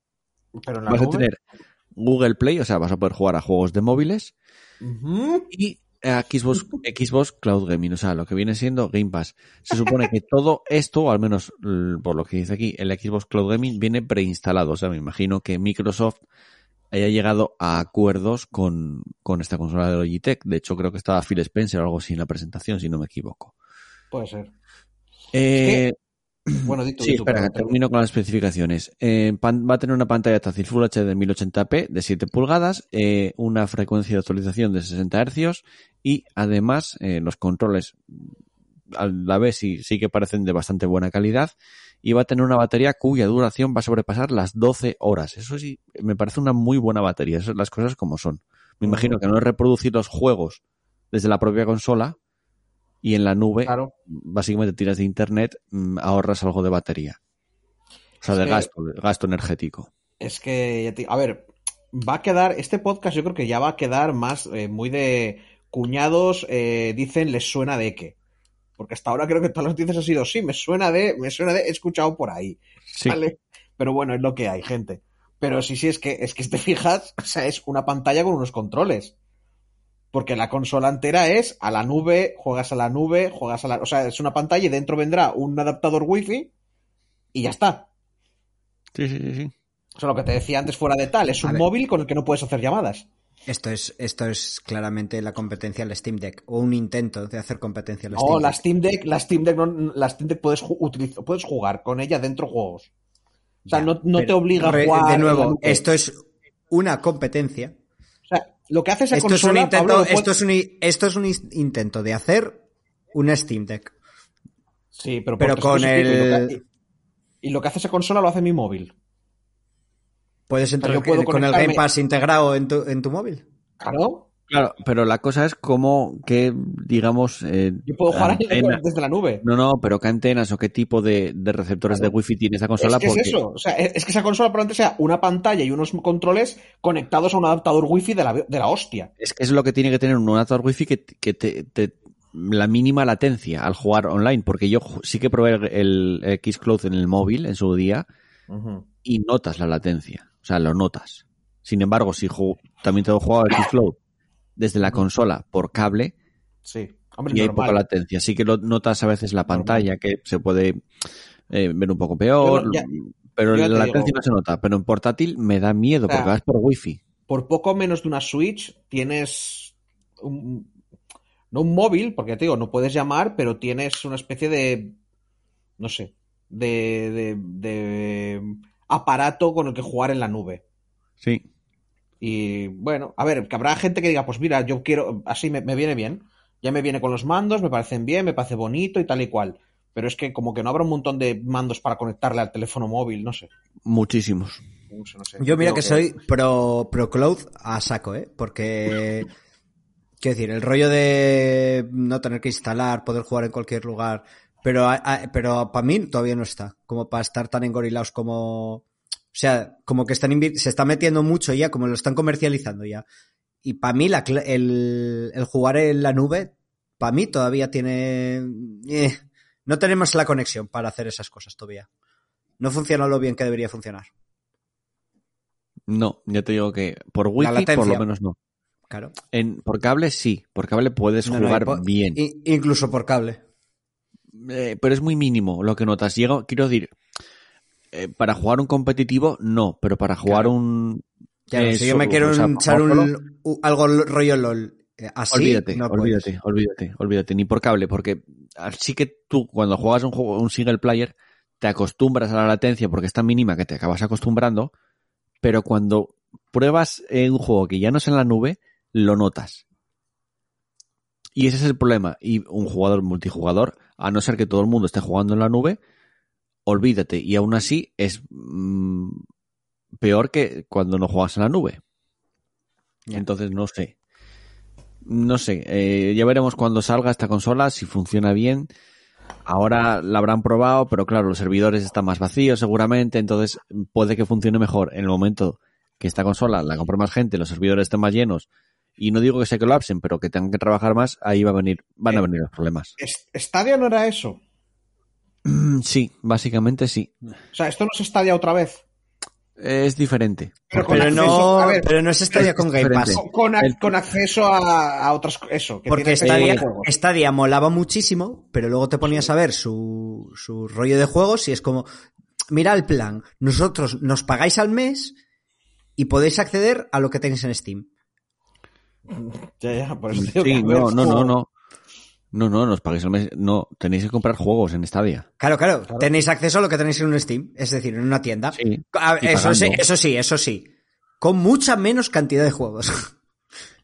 Pero en la vas a tener Google Play, o sea, vas a poder jugar a juegos de móviles y Xbox, Xbox Cloud Gaming, o sea, lo que viene siendo Game Pass. Se supone que todo esto, o al menos por lo que dice aquí, el Xbox Cloud Gaming viene preinstalado. O sea, me imagino que Microsoft haya llegado a acuerdos con, con esta consola de Logitech. De hecho, creo que estaba Phil Spencer o algo así en la presentación, si no me equivoco. Puede ser. Eh, Bueno, di tú, Sí, espera, pero- termino con las especificaciones. Eh, va a tener una pantalla táctil Full HD de 1080p de 7 pulgadas, eh, una frecuencia de actualización de 60 Hz y además eh, los controles a la vez sí, sí que parecen de bastante buena calidad y va a tener una batería cuya duración va a sobrepasar las 12 horas. Eso sí, me parece una muy buena batería, esas son las cosas como son. Me imagino que no es reproducir los juegos desde la propia consola y en la nube Claro. básicamente tiras de internet, mm, ahorras algo de batería. O sea, Es de que- gasto, de gasto energético. Es que, a ver, va a quedar, este podcast yo creo que ya va a quedar más eh, muy de cuñados, eh, dicen, les suena de qué. Porque hasta ahora creo que todas las noticias han sido, sí, me suena de, me suena de, he escuchado por ahí. Sí. ¿vale? Pero bueno, es lo que hay, gente. Pero sí, sí, es que, es que te fijas, o sea, es una pantalla con unos controles. Porque la consola entera es a la nube, juegas a la nube, juegas a la. O sea, es una pantalla y dentro vendrá un adaptador wifi y ya está. Sí, sí, sí, sí. O sea, lo que te decía antes fuera de tal, es A un ver. móvil con el que no puedes hacer llamadas. Esto es, esto es claramente la competencia al Steam Deck, o un intento de hacer competencia al No, Steam la Deck. Steam Deck, la Steam Deck, no- la Steam Deck puedes, ju- utiliz- puedes jugar con ella dentro de juegos. O sea, Ya, no, no te obliga a jugar. De la nuevo, esto es una competencia. Lo que hace esa Esto es, un consola, intento, Pablo, lo puede- esto, es un, esto es un intento de hacer una Steam Deck. Sí, pero, Pero con 300 y lo el- que- Y lo que hace esa consola lo hace mi móvil. Puedes entrar yo puedo con el Game Pass integrado en tu, en tu móvil. Claro. Claro, pero la cosa es como que, digamos... eh, Yo puedo jugar antena- desde la nube. No, no, pero qué antenas o qué tipo de, de receptores Claro. de wifi tiene esa consola. es que porque es eso. O sea, es, que esa consola probablemente sea una pantalla y unos controles conectados a un adaptador wifi de la, de la hostia. Es que es lo que tiene que tener un adaptador wifi que, que te, te- la mínima latencia al jugar online, porque yo sí que probé el, el Xcloud en el móvil en su día y notas la latencia, o sea, lo notas. Sin embargo, si ju- también tengo jugado el Xcloud desde la consola por cable Sí. Hombre, y hay normal. poca latencia, sí que lo notas a veces la pantalla que se puede eh, ver un poco peor, ya- pero ya la te latencia digo. no se nota, pero en portátil me da miedo O sea, porque vas por wifi. Por poco menos de una Switch tienes un, no un móvil, porque te digo, no puedes llamar, pero tienes una especie de, no sé, de, de, de aparato con el que jugar en la nube. Sí. Y bueno, a ver, que habrá gente que diga, pues mira, yo quiero, así me, me viene bien. Ya me viene con los mandos, me parecen bien, me parece bonito y tal y cual. Pero es que como que no habrá un montón de mandos para conectarle al teléfono móvil, no sé. Muchísimos. No sé, no sé. Yo mira Creo que soy pro, pro cloud a saco, ¿eh? Porque, (laughs) quiero decir, el rollo de no tener que instalar, poder jugar en cualquier lugar, pero, pero para mí todavía no está, como para estar tan engorilados como, o sea, como que están se está metiendo mucho ya, como lo están comercializando ya. Y para mí la el, el jugar en la nube, para mí todavía tiene, eh, no tenemos la conexión para hacer esas cosas todavía. No funciona lo bien que debería funcionar. No, ya te digo que por wifi por lo menos no. Claro. En, por cable sí, por cable puedes No, jugar bien, incluso por cable. Eh, pero es muy mínimo lo que notas. Llega, quiero decir, eh, para jugar un competitivo no, pero para jugar Claro. un... Claro, eh, si yo me quiero o sea, echar un, algo rollo LOL eh, así, olvídate, no olvídate, olvídate, olvídate, ni por cable, porque sí que tú cuando juegas un juego, un single player, te acostumbras a la latencia porque es tan mínima que te acabas acostumbrando, pero cuando pruebas un juego que ya no es en la nube, lo notas. Y ese es el problema. Y un jugador multijugador, a no ser que todo el mundo esté jugando en la nube, olvídate. Y aún así es mm, peor que cuando no juegas en la nube. Entonces no sé. No sé. eh, ya veremos cuando salga esta consola, si funciona bien. Ahora la habrán probado, pero claro, los servidores están más vacíos seguramente, entonces puede que funcione mejor en el momento que esta consola la compre más gente, los servidores estén más llenos, y no digo que se colapsen, pero que tengan que trabajar más, ahí va a venir, van a Eh, venir los problemas. Es- Stadia no era eso. Sí, básicamente sí. O sea, esto no es Stadia otra vez. Es diferente. Pero con Pero acceso, no, ver, pero no es Stadia es con Game. Pass. con, acceso a, a otras eso. Que Porque Stadia, molaba muchísimo, pero luego te ponías a ver su, su rollo de juegos y es como, mira el plan, nosotros nos pagáis al mes y podéis acceder a lo que tenéis en Steam. Ya, ya, por eso digo Sí, no, no, no, no. No, no, nos paguéis el mes. No, tenéis que comprar juegos en Stadia. Claro, claro, tenéis acceso a lo que tenéis en un Steam, es decir, en una tienda. Sí. A- y eso, sí, eso sí, eso sí. Con mucha menos cantidad de juegos. (laughs)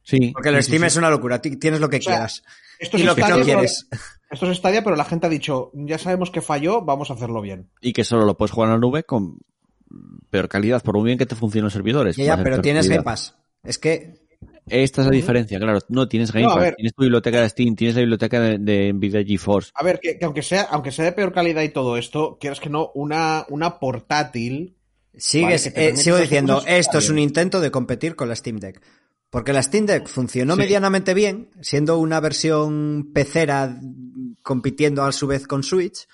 Sí. Porque el sí, Steam sí, es una locura. ti- Tienes lo que O sea, quieras. Esto Y es lo que no pero- quieres. Esto es Stadia, pero la gente ha dicho, ya sabemos que falló, vamos a hacerlo bien. Y que solo lo puedes jugar en la nube con peor calidad, por muy bien que te funcionen los servidores. Ya, pero tienes calidad. Game Pass. Es que Esta es la diferencia, claro. No tienes Game No, Pass, ver. tienes tu biblioteca de Steam, tienes la biblioteca de, de Nvidia GeForce. A ver, que, que aunque sea, aunque sea de peor calidad y todo esto, quieras que no, una, una portátil. sigues, Vale, eh, sigo diciendo, esto es un intento de competir con la Steam Deck. Porque la Steam Deck funcionó Sí. medianamente bien, siendo una versión pecera compitiendo a su vez con Switch.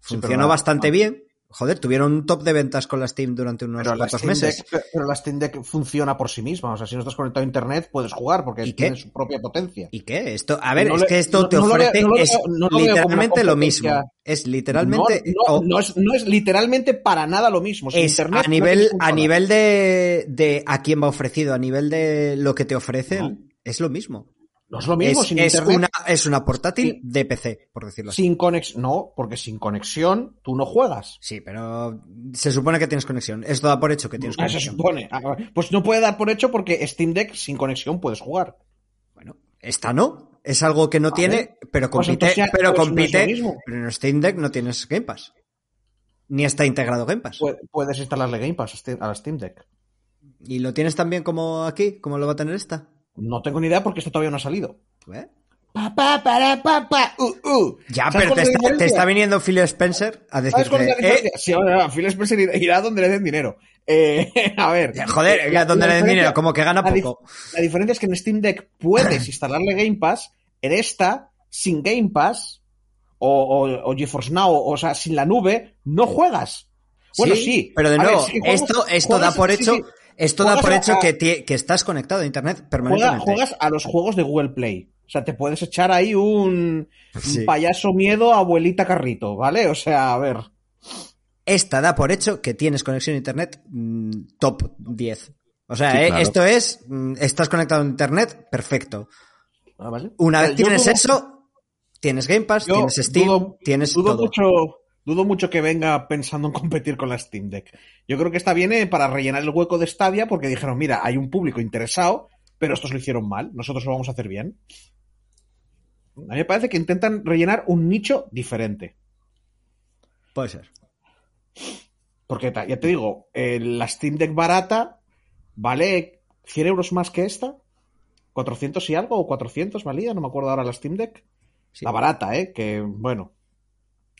Funcionó bastante bien. Joder, tuvieron un top de ventas con la Steam durante unos Pero cuantos meses. Deck, pero la Steam Deck funciona por sí misma. O sea, si no estás conectado a internet, puedes jugar porque ¿Y qué? tiene su propia potencia. ¿Y qué? Esto, a ver, No es le- que esto no- te ofrece no lo lo literalmente lo mismo. Es literalmente no, es, no es literalmente para nada lo mismo. Sin es internet a nivel a nivel de, de a quién va ofrecido, a nivel de lo que te ofrece, No. es lo mismo. No es lo mismo es, sin es internet. una es una portátil de PC, por decirlo así. Sin conexión. No, porque sin conexión tú no juegas. Sí, pero se supone que tienes conexión. Esto da por hecho que tienes Ah, se conexión. supone. Ah, Pues no puede dar por hecho porque Steam Deck sin conexión puedes jugar. Bueno, esta no. Es algo que no Vale. tiene, pero Pues compite, ya- pero pues no compite. mismo. pero en Steam Deck no tienes Game Pass. Ni está integrado Game Pass. Pu- Puedes instalarle Game Pass a la Steam Deck. ¿Y lo tienes también como aquí? ¿Cómo lo va a tener esta? No tengo ni idea porque esto todavía no ha salido. Pues, Pa, pa, para, pa, pa, uh, uh. Ya, ¿Sabes pero te es la está, te diferencia? está viniendo Phil Spencer a ¿Sabes cuál es la decirte, eh? Sí, ahora, Phil Spencer irá- donde le den dinero. Eh, (laughs) a ver. joder, ya donde La le den dinero, como que gana la poco. La diferencia es que en Steam Deck puedes (clears throat) instalarle Game Pass, en esta, sin Game Pass, o, o, o GeForce Now, o, sea, sin la nube, no juegas. Bueno, sí. Pero de ver, nuevo, sí, juegas- esto, esto juegas- da por sí, hecho, sí. Esto da Juegas por hecho a- que, estás conectado a internet permanentemente. juegas a los juegos de Google Play. O sea, te puedes echar ahí un, un Sí. payaso miedo, abuelita carrito, ¿vale? O sea, a ver. Esta da por hecho que tienes conexión a internet mm, top 10. O sea, Sí, eh, claro. esto es, mm, estás conectado a internet, perfecto. Ah, ¿vale? Una O sea, vez tienes eso, tienes Game Pass, yo tienes Steam, dudo- tienes dudo todo. mucho dudo mucho que venga pensando en competir con la Steam Deck. Yo creo que esta viene para rellenar el hueco de Stadia porque dijeron, mira, hay un público interesado, pero estos lo hicieron mal, nosotros lo vamos a hacer bien. A mí me parece que intentan rellenar un nicho diferente. Puede ser. Porque ya te digo, eh, la Steam Deck barata vale 100 euros más que esta. 400 y algo, o 400 valía, no me acuerdo ahora la Steam Deck. Sí. La barata, ¿eh? Que, bueno.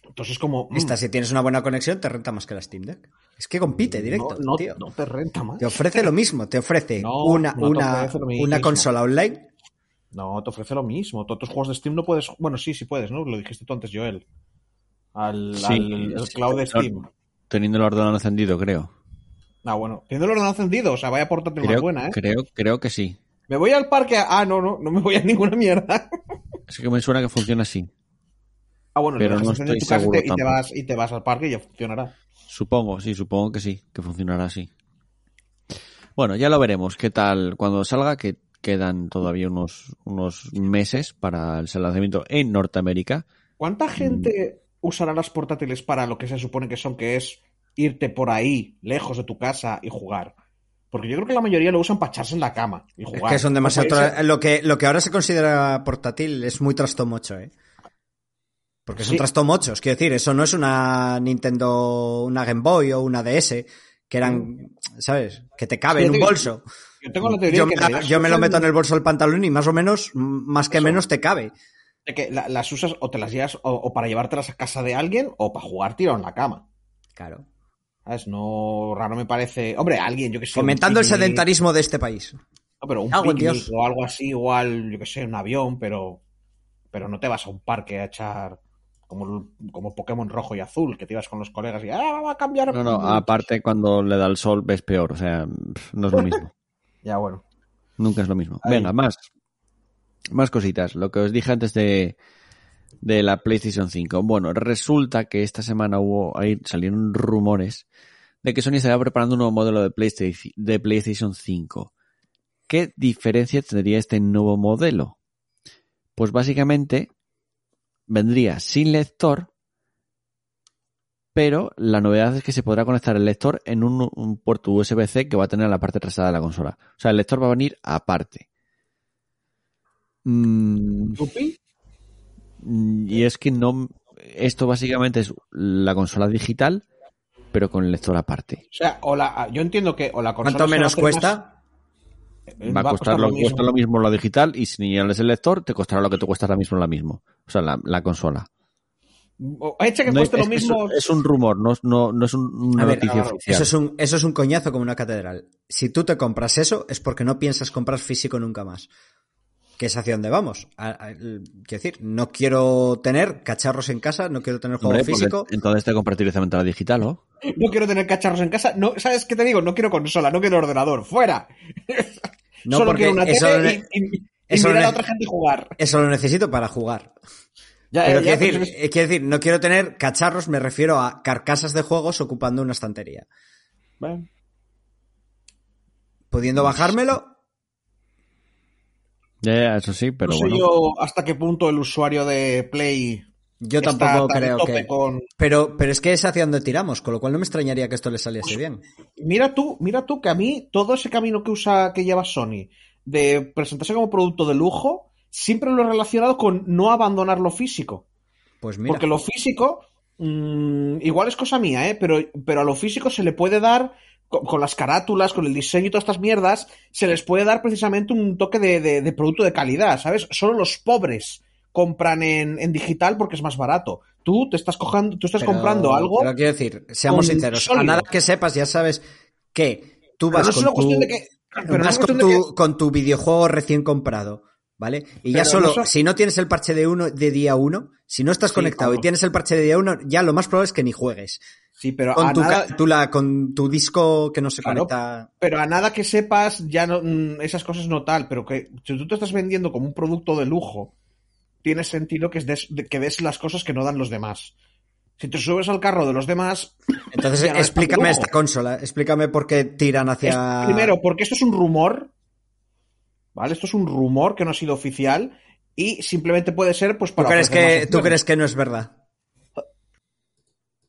Entonces como... mm, Esta, si tienes una buena conexión, te renta más que la Steam Deck. Es que compite directo, no, no, tío. no te renta más. Te ofrece lo mismo, te ofrece No, una, no te una, ofrece una consola online. No, te ofrece lo mismo. Todos tus juegos de Steam no puedes... Bueno, sí, sí puedes, ¿no? Lo dijiste tú antes, Joel. Al, Sí, al- el sí, cloud de Steam. Teniendo el ordenador encendido, creo. Ah, bueno. Teniendo el ordenador encendido, o sea, vaya portátil más Creo, buena, ¿eh? creo, creo que sí. Me voy al parque a... Ah, no, no, no me voy a (laughs) ninguna mierda. Es que me suena que funciona así. Ah, bueno, Pero no en estoy tu casa y te, seguro y te vas, y te vas al parque y ya funcionará. Supongo, sí, supongo que sí, que funcionará así. Bueno, ya lo veremos. ¿Qué tal cuando salga? Que quedan todavía unos, unos meses para el lanzamiento en Norteamérica. ¿Cuánta gente Mm. usará las portátiles para lo que se supone que son, que es irte por ahí, lejos de tu casa y jugar? Porque yo creo que la mayoría lo usan para echarse en la cama y Es jugar. que son demasiado. Ser- tra- Lo que, lo que ahora se considera portátil es muy trastomocho, ¿eh? Porque son Sí. trastomochos. Quiero decir, eso no es una Nintendo, una Game Boy o una DS, que eran, ¿sabes? Que te cabe Sí, en un bolso. Yo tengo la teoría Yo, de me, que la- yo me lo meto en el bolso del pantalón y más o menos, más que Eso. menos, te cabe. de que la- las usas o te las llevas o, o para llevártelas a casa de alguien o para jugar tirado en la cama. Claro. ¿Sabes? No raro me parece. Hombre, alguien, yo que sé. Fomentando el sedentarismo de este país. No, pero un en picnic o algo así, igual, yo que sé, un avión, pero. Pero no te vas a un parque a echar. Como, como Pokémon rojo y azul, que te ibas con los colegas y. ¡Ah, vamos a cambiar! No, no, aparte cuando le da el sol ves peor, o sea, no es lo mismo. (laughs) Ya, bueno. Nunca es lo mismo. Ahí. Venga, más. Más cositas. Lo que os dije antes de, de la PlayStation 5. Bueno, resulta que esta semana hubo, ahí salieron rumores de que Sony estaba preparando un nuevo modelo de PlayStation, de PlayStation 5. ¿Qué diferencia tendría este nuevo modelo? Pues básicamente vendría sin lector, pero la novedad es que se podrá conectar el lector en un, un puerto USB-C que va a tener en la parte trasera de la consola. O sea, el lector va a venir aparte. Mm. Mm, Y es que no. Esto básicamente es la consola digital, pero con el lector aparte. O sea, o la, yo entiendo que o la consola ¿Cuánto menos cuesta? más- Va a costar lo, mismo. cuesta lo mismo la digital y si señales el lector, te costará lo que te cuesta ahora mismo la mismo. O sea, la, la consola. Echa que No, cueste es, lo mismo. es un rumor, no, no, no es un- una A ver, noticia claro, oficial. Eso es, un, eso es un coñazo como una catedral. Si tú te compras eso, es porque no piensas comprar físico nunca más. Que es hacia dónde vamos. A- quiero decir, no quiero tener cacharros en casa, no quiero tener juego Hombre, porque físico. Entonces te compras directamente la digital, ¿o? No quiero tener cacharros en casa. No, ¿Sabes qué te digo? No quiero consola, no quiero ordenador. ¡Fuera! No, Solo porque quiero una eso tele y, y- y eso lo mirar a otra gente jugar. Eso lo necesito para jugar. Ya, Pero ya, quiero, decir, es- quiero decir, no quiero tener cacharros, me refiero a carcasas de juegos ocupando una estantería. Bueno, Pudiendo bajármelo, Ya, eso sí, pero no sé bueno. yo hasta qué punto el usuario de Play yo tampoco creo que. con... Pero, pero es que es hacia donde tiramos, con lo cual no me extrañaría que esto le saliese bien. Mira tú, mira tú que a mí todo ese camino que usa, que lleva Sony de presentarse como producto de lujo, siempre lo he relacionado con no abandonar lo físico. Pues mira. Porque lo físico, mm, igual es cosa mía, ¿eh? Pero, pero a lo físico se le puede dar, con, con las carátulas, con el diseño y todas estas mierdas, se les puede dar precisamente un toque de, de- de producto de calidad, ¿sabes? Solo los pobres compran en, en digital porque es más barato. Tú te estás cojando, tú estás Pero- comprando algo. Pero quiero decir, seamos sinceros, sólido. a nada que sepas ya sabes que tú Pero vas no con tu, cuestión de que. Pero no es vas una con cuestión de tu, con tu videojuego recién comprado, ¿vale? Y ya solo, no si no tienes el parche de uno de día uno, si no estás Sí, conectado y tienes el parche de día uno, ya lo más probable es que ni juegues. Sí, pero Con a tu, nada, tu la- con tu disco que no se Claro. conecta. pero a nada que sepas, ya no, mm, esas cosas no tal, pero que si tú te estás vendiendo como un producto de lujo, tiene sentido que des, de- que des las cosas que no dan los demás. Si te subes al carro de los demás, (coughs) Entonces, no explícame esta consola, explícame por qué tiran hacia. es- primero, porque esto es un rumor, ¿vale? Esto es un rumor que no ha sido oficial y simplemente puede ser pues ¿Tú para crees, ofrecer más que, ¿Tú crees que no es verdad?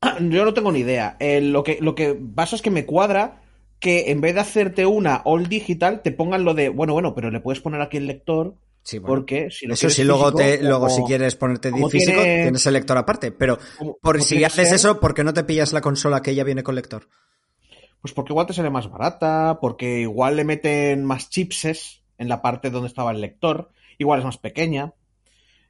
(coughs) Yo no tengo ni idea. Eh, lo, que, lo que pasa es que me cuadra que en vez de hacerte una all digital, te pongan lo de, bueno, bueno, pero le puedes poner aquí el lector Sí, bueno. porque si lo Eso sí, luego, físico, te, luego como- si quieres ponerte físico, tiene- tienes el lector aparte. Pero como- por como si haces ser- eso, ¿por qué no te pillas la consola que ya viene con lector? Pues porque igual te sale más barata, porque igual le meten más chipses en la parte donde estaba el lector, igual es más pequeña.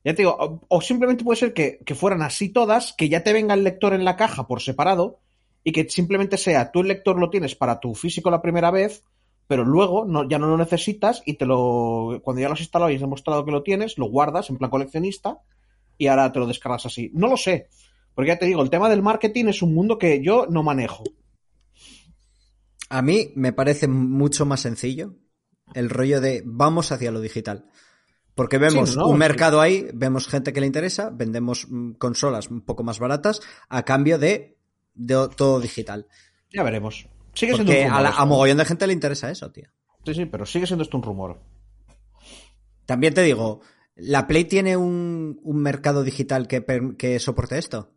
Ya te digo, o, o simplemente puede ser que, que fueran así todas, que ya te venga el lector en la caja por separado y que simplemente sea tú el lector lo tienes para tu físico la primera vez, pero luego no, ya no lo necesitas y te lo cuando ya lo has instalado y has demostrado que lo tienes, lo guardas en plan coleccionista y ahora te lo descargas así. No lo sé, porque ya te digo, el tema del marketing es un mundo que yo no manejo. A mí me parece mucho más sencillo el rollo de vamos hacia lo digital. Porque vemos Sí, no, un sí. mercado ahí, vemos gente que le interesa, vendemos consolas un poco más baratas a cambio de, de todo digital. Ya veremos. Sigue siendo Porque un a, la- mogollón de gente le interesa eso, tío. Sí, sí, pero sigue siendo esto un rumor. También te digo, ¿la Play tiene un, un mercado digital que, que soporte esto?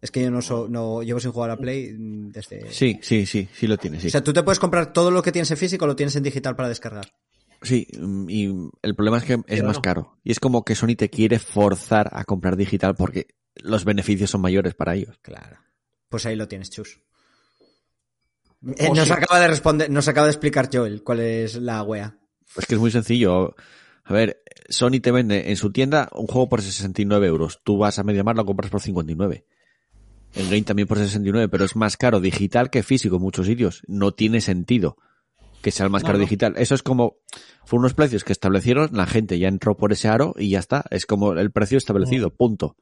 Es que yo no, so- no llevo sin jugar a Play desde... Sí, sí, sí, sí lo tiene, sí. O sea, tú te puedes comprar todo lo que tienes en físico, lo tienes en digital para descargar. Sí, mm, y el problema es que es Pero más no. caro. Y es como que Sony te quiere forzar a comprar digital porque los beneficios son mayores para ellos. Claro. Pues ahí lo tienes, chus. Eh, nos sí. acaba de responder, nos acaba de explicar Joel cuál es la wea. Es que es muy sencillo. A ver, Sony te vende en su tienda un juego por 69 euros. Tú vas a MediaMarkt lo compras por 59. El Game también por 69, pero es más caro digital que físico en muchos sitios. No tiene sentido que sea el más No, caro no. digital. Eso es como, fueron unos precios que establecieron, la gente ya entró por ese aro y ya está. Es como el precio establecido, punto.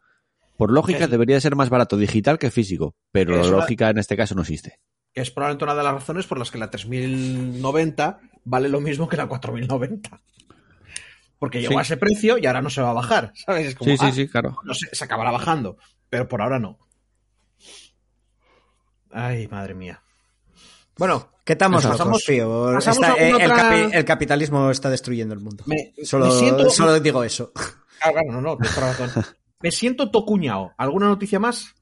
Por lógica debería ser más barato digital que físico, pero la lógica en este caso no existe. Que es probablemente una de las razones por las que la 3090 vale lo mismo que la 4090. Porque llegó Sí. a ese precio y ahora no se va a bajar, ¿sabes? Es como, Sí, sí, ah, sí, claro. no sé, se acabará bajando, pero por ahora no. Ay, madre mía. Bueno, ¿Qué estamos pasamos- tío? pasamos Está- a eh, el, otra- capi- el capitalismo está destruyendo el mundo. me, Solo, me siento... solo digo eso. Claro, no. (laughs) Me siento tocuñao. ¿Alguna noticia más?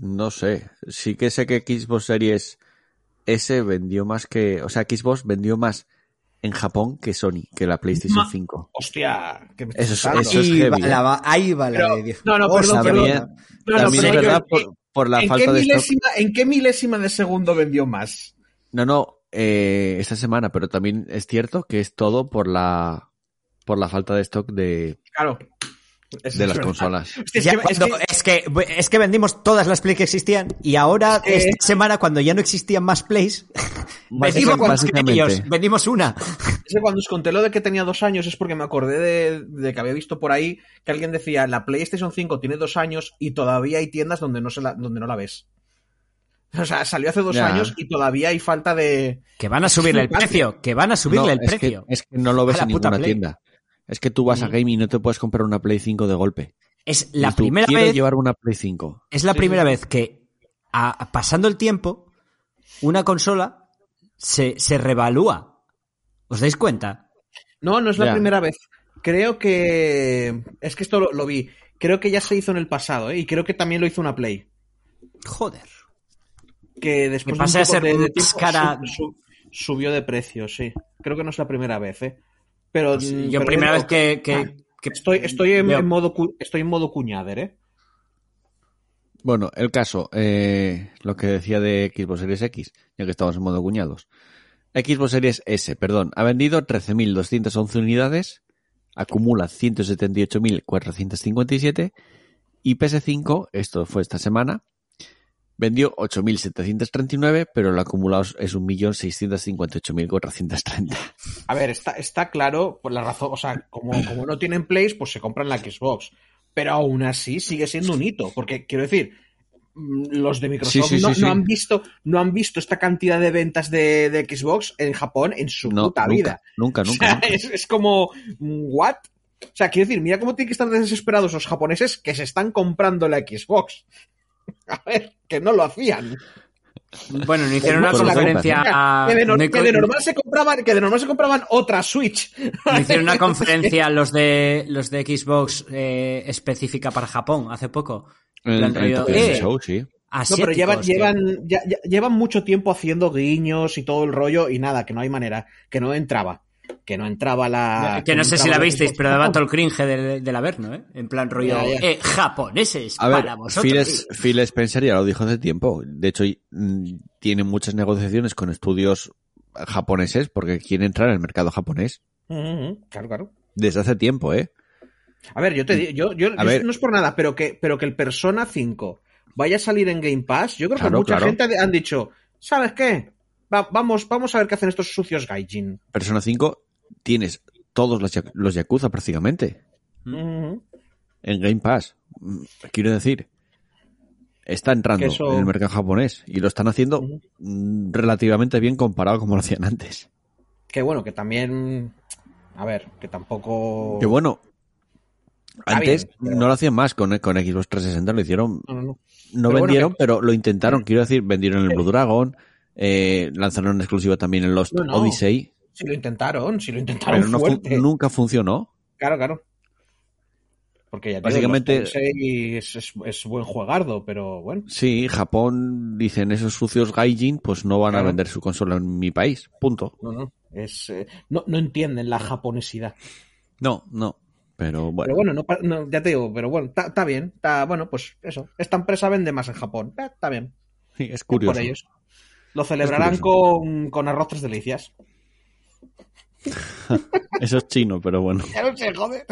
No sé. Sí que sé que Xbox Series S vendió más que. O sea, Xbox vendió más en Japón que Sony, que la PlayStation Ma- 5. Hostia, que me Eso estás es- eso es ahí, heavy, va ¿eh? la, va- ahí va la Pero- de Dios. no, no, perdón, También, perdón. No, no, también pero es yo- verdad por, por la ¿En qué, falta de stock. milésima, ¿En qué milésima de segundo vendió más? No, no, eh, esta semana, pero también es cierto que es todo por la por la falta de stock de, Claro. Eso de es las verdad. consolas. Hostia, es Ya que- es cuando- que- es, que, es que vendimos todas las Play que existían y ahora, esta semana, cuando ya no existían más Plays, (laughs) vendimos, Básicamente- más que ellos. vendimos una. Es que cuando os conté lo de que tenía dos años es porque me acordé de, de que había visto por ahí que alguien decía la PlayStation 5 tiene dos años y todavía hay tiendas donde no, se la, donde no la ves. O sea, salió hace dos Ya. años y todavía hay falta de... Que van a subirle el (laughs) precio, que van a subirle No, el es que- precio. Es que, no lo ves en ninguna Play. tienda. Es que tú vas a Mm. Game y no te puedes comprar una Play 5 de golpe. Es la Y tú, primera quiero vez, llevar una Play 5. es la Sí, primera sí, vez que, a- pasando el tiempo, una consola se, se revalúa. ¿Os dais cuenta? No, no es la Ya. primera vez. Creo que... Es que esto lo, lo vi. Creo que ya se hizo en el pasado, ¿eh? Y creo que también lo hizo una Play. Joder. Que después Que pase de a un poco ser de, de más tiempo cara- subió de precio, sí. Creo que no es la primera vez, ¿eh? Pero Pues mm, yo pero primera vez que, que- Ah, que- estoy, estoy en, modo estoy en modo cuñader, ¿eh? Bueno, el caso, eh, lo que decía de Xbox Series X, ya que estamos en modo cuñados. Xbox Series S, perdón, ha vendido 13.211 unidades, acumula 178.457 y PS5, esto fue esta semana, vendió 8.739, pero el acumulado es 1.658.430. A ver, está, está claro por la razón, o sea, como, como no tienen plays, pues se compran la Xbox. Pero aún así sigue siendo un hito, porque quiero decir, mm, los de Microsoft Sí, sí, no, sí, no sí. han visto, no han visto esta cantidad de ventas de, de Xbox en Japón en su No, puta nunca, vida. nunca, O nunca. sea, nunca. es, es como, ¿what? O sea, quiero decir, mira cómo tienen que estar desesperados los japoneses que se están comprando la Xbox. (laughs) A ver, que no lo hacían. Bueno, no hicieron una conferencia a- Que de, no que normal se compraban, que de normal se compraban otra Switch. no hicieron una (laughs) conferencia los de los de Xbox eh, específica para Japón hace poco. El, el eh, Show, sí. No, pero llevan, llevan, ya- ya- llevan mucho tiempo haciendo guiños y todo el rollo y nada, que no hay manera, que no entraba. Que no entraba la. que no sé si la visteis, pero daba todo el cringe del, del Averno, ¿eh? En plan rollo, Ya, ya. eh, japoneses, A ver, para vosotros. Phil, es- Phil Spencer ya lo dijo hace tiempo. De hecho, mm, tiene muchas negociaciones con estudios japoneses porque quiere entrar en el mercado japonés. Ujú, Claro, claro. Desde hace tiempo, ¿eh? A ver, yo te digo, yo, yo, A yo ver. no es por nada, pero que, pero que el Persona 5 vaya a salir en Game Pass, yo creo Claro, que mucha claro. gente ha- han dicho, ¿sabes qué? Va- vamos, vamos a ver qué hacen estos sucios gaijin. Persona 5 tienes todos los, los Yakuza prácticamente en Game Pass. Quiero decir, está entrando eso- en el mercado japonés y lo están haciendo mm, relativamente bien comparado como lo hacían antes. Que bueno, que también. A ver, que tampoco. Que bueno, antes bien, pero- no lo hacían más con, con Xbox 360, lo hicieron No, no, no. No Pero bueno, vendieron, que- pero lo intentaron. Quiero decir, vendieron el Blue Dragon, eh, lanzaron en exclusiva también el Lost No, no. Odyssey, Si lo intentaron, si lo intentaron pero no fu- fuerte. nunca funcionó. Claro, claro. Porque ya te Básicamente- es, es, es buen juegardo, pero bueno. Sí, Japón, dicen esos sucios gaijin, pues no van a vender su consola en mi país. Punto. No, no. Es, eh, no, no entienden la japonesidad. No, no. Pero bueno, Pero bueno, no, ya te digo, pero bueno, está bien. Está, bueno, pues eso. Esta empresa vende más en Japón. Eh, Está bien. sí, es Por curioso. ellos. Lo celebrarán con, con arroz tres delicias. (laughs) Eso es chino, pero bueno. Ya no se joder.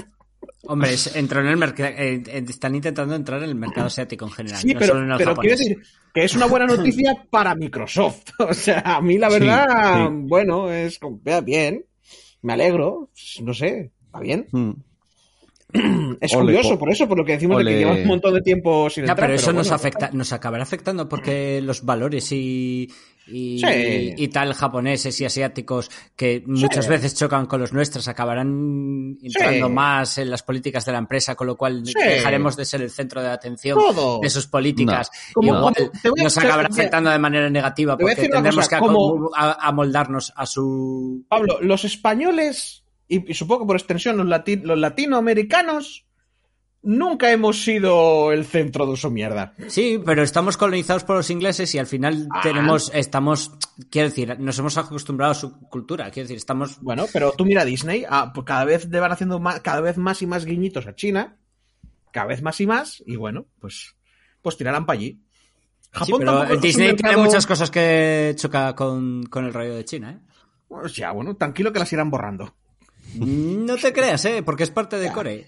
Hombre, es- entró en el mercado, están intentando entrar en el mercado asiático en general, Sí, no pero, solo en el pero quiero decir que es una buena noticia para Microsoft. (laughs) O sea, a mí la verdad, sí. bueno, es bien. Me alegro. No sé, está bien. Mm. (clears throat) Es Ole, curioso, po- por eso, por lo que decimos de ole. que llevan un montón de tiempo sin Ya, entrar. pero eso nos bueno, afecta, nos acabará afectando porque los valores y, y, Sí. y tal japoneses y asiáticos que muchas veces chocan con los nuestros acabarán entrando Sí. más en las políticas de la empresa, con lo cual Sí. dejaremos de ser el centro de atención Todo. de sus políticas. No. Igual a- nos acabará afectando de manera negativa porque tendremos cosa, que como- amoldarnos a su Pablo, los españoles, y, y supongo que por extensión los, lati- los latinoamericanos, nunca hemos sido el centro de su mierda. Sí, pero estamos colonizados por los ingleses y al final Ah. tenemos, estamos, quiero decir, nos hemos acostumbrado a su cultura, quiero decir, estamos Bueno, pero tú mira Disney, ah, pues cada vez le van haciendo más, cada vez más y más guiñitos a China, cada vez más y más, y bueno, pues, pues tirarán para allí. Sí, pero Disney tiene muchas cosas que choca con, con el rollo de China, ¿eh? Pues ya, bueno, tranquilo que las irán borrando. No te creas, ¿eh? Porque es parte de Core.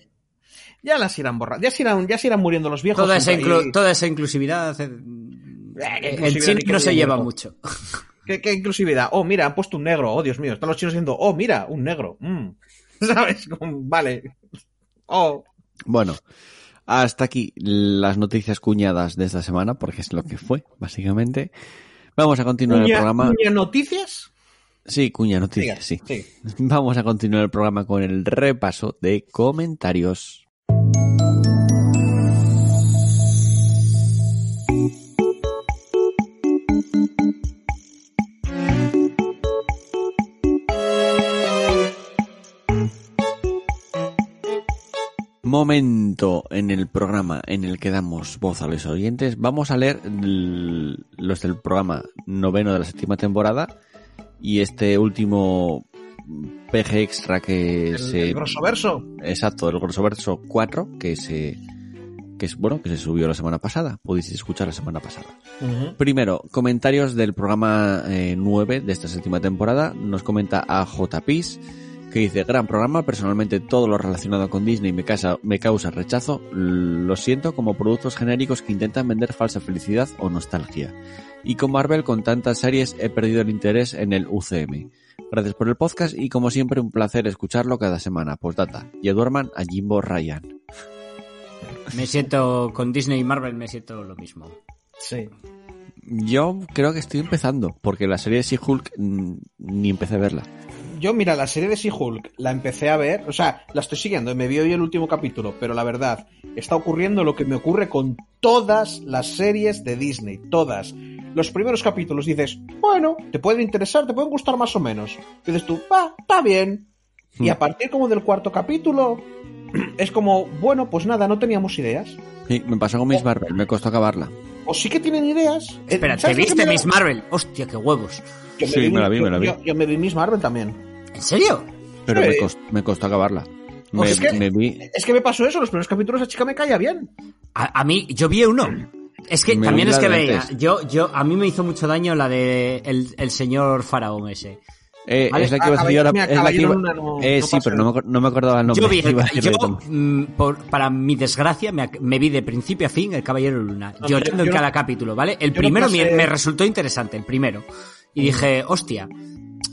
Ya las irán borrando, ya se irán, ya se irán muriendo los viejos. Toda esa, y- inclu- toda esa inclusividad eh, qué en ni qué no se lleva viejo. mucho. ¿Qué, qué inclusividad? Oh, mira, han puesto un negro. Oh, Dios mío. Están los chinos diciendo, oh, mira, un negro. Mm. (laughs) ¿Sabes? Vale. Oh. Bueno, hasta aquí las noticias cuñadas de esta semana, porque es lo que fue, básicamente. Vamos a continuar el programa. Cuña noticias? Sí, cuña noticias, sí. Sí. (laughs) Vamos a continuar el programa con el repaso de comentarios. Momento en el programa en el que damos voz a los oyentes. Vamos a leer los del programa noveno de la séptima temporada y este último PG Extra que El, se... el grossoverso. Exacto, el Grossoverso 4 que se... Que es bueno, que se subió la semana pasada. Podéis escuchar la semana pasada. Primero, comentarios del programa eh, 9 de esta séptima temporada. Nos comenta a JPis que dice, gran programa, personalmente todo lo relacionado con Disney me, casa, me causa rechazo, lo siento como productos genéricos que intentan vender falsa felicidad o nostalgia. Y con Marvel, con tantas series, he perdido el interés en el UCM. Gracias por el podcast y como siempre un placer escucharlo cada semana. Postdata. Y duerman a Jimbo Ryan. Me siento con Disney y Marvel, me siento lo mismo. Sí. Yo creo que estoy empezando, porque la serie de She-Hulk mm, ni empecé a verla. Yo, mira, la serie de She-Hulk la empecé a ver, o sea, la estoy siguiendo, me vi hoy el último capítulo, pero la verdad, está ocurriendo lo que me ocurre con todas las series de Disney, todas. Los primeros capítulos dices, bueno, te pueden interesar, te pueden gustar más o menos. dices tú, va, está bien. Y a partir como del cuarto capítulo, (clears throat) es como, bueno, pues nada, no teníamos ideas. Sí, me pasó con Miss Marvel, me costó acabarla. O sí que tienen ideas. Espera, ¿te ¿sabes lo que viste? Miss Marvel? Hostia, qué huevos. Yo Sí, me la vi, yo- me la vi. Yo, yo me vi Miss Marvel también. ¿En serio? Pero Sí. me, costó, me costó acabarla. Me, es que- me vi... Es que me pasó eso, los primeros capítulos la chica me caía bien. A, a mí, yo vi uno. Es que Me también vi es que veía, yo, yo, a mí me hizo mucho daño la de el, el señor faraón ese. Eh, Vale, es la que iba a decir ahora. Es la que iba... No- eh, no sí, pero no me, no me acordaba el nombre. Yo (laughs) vi, el- yo, mm, por- para mi desgracia, me, vi de principio a fin el Caballero Luna, No, llorando yo- en cada capítulo, ¿vale? El primero me, me resultó interesante, el primero. Y dije, hostia,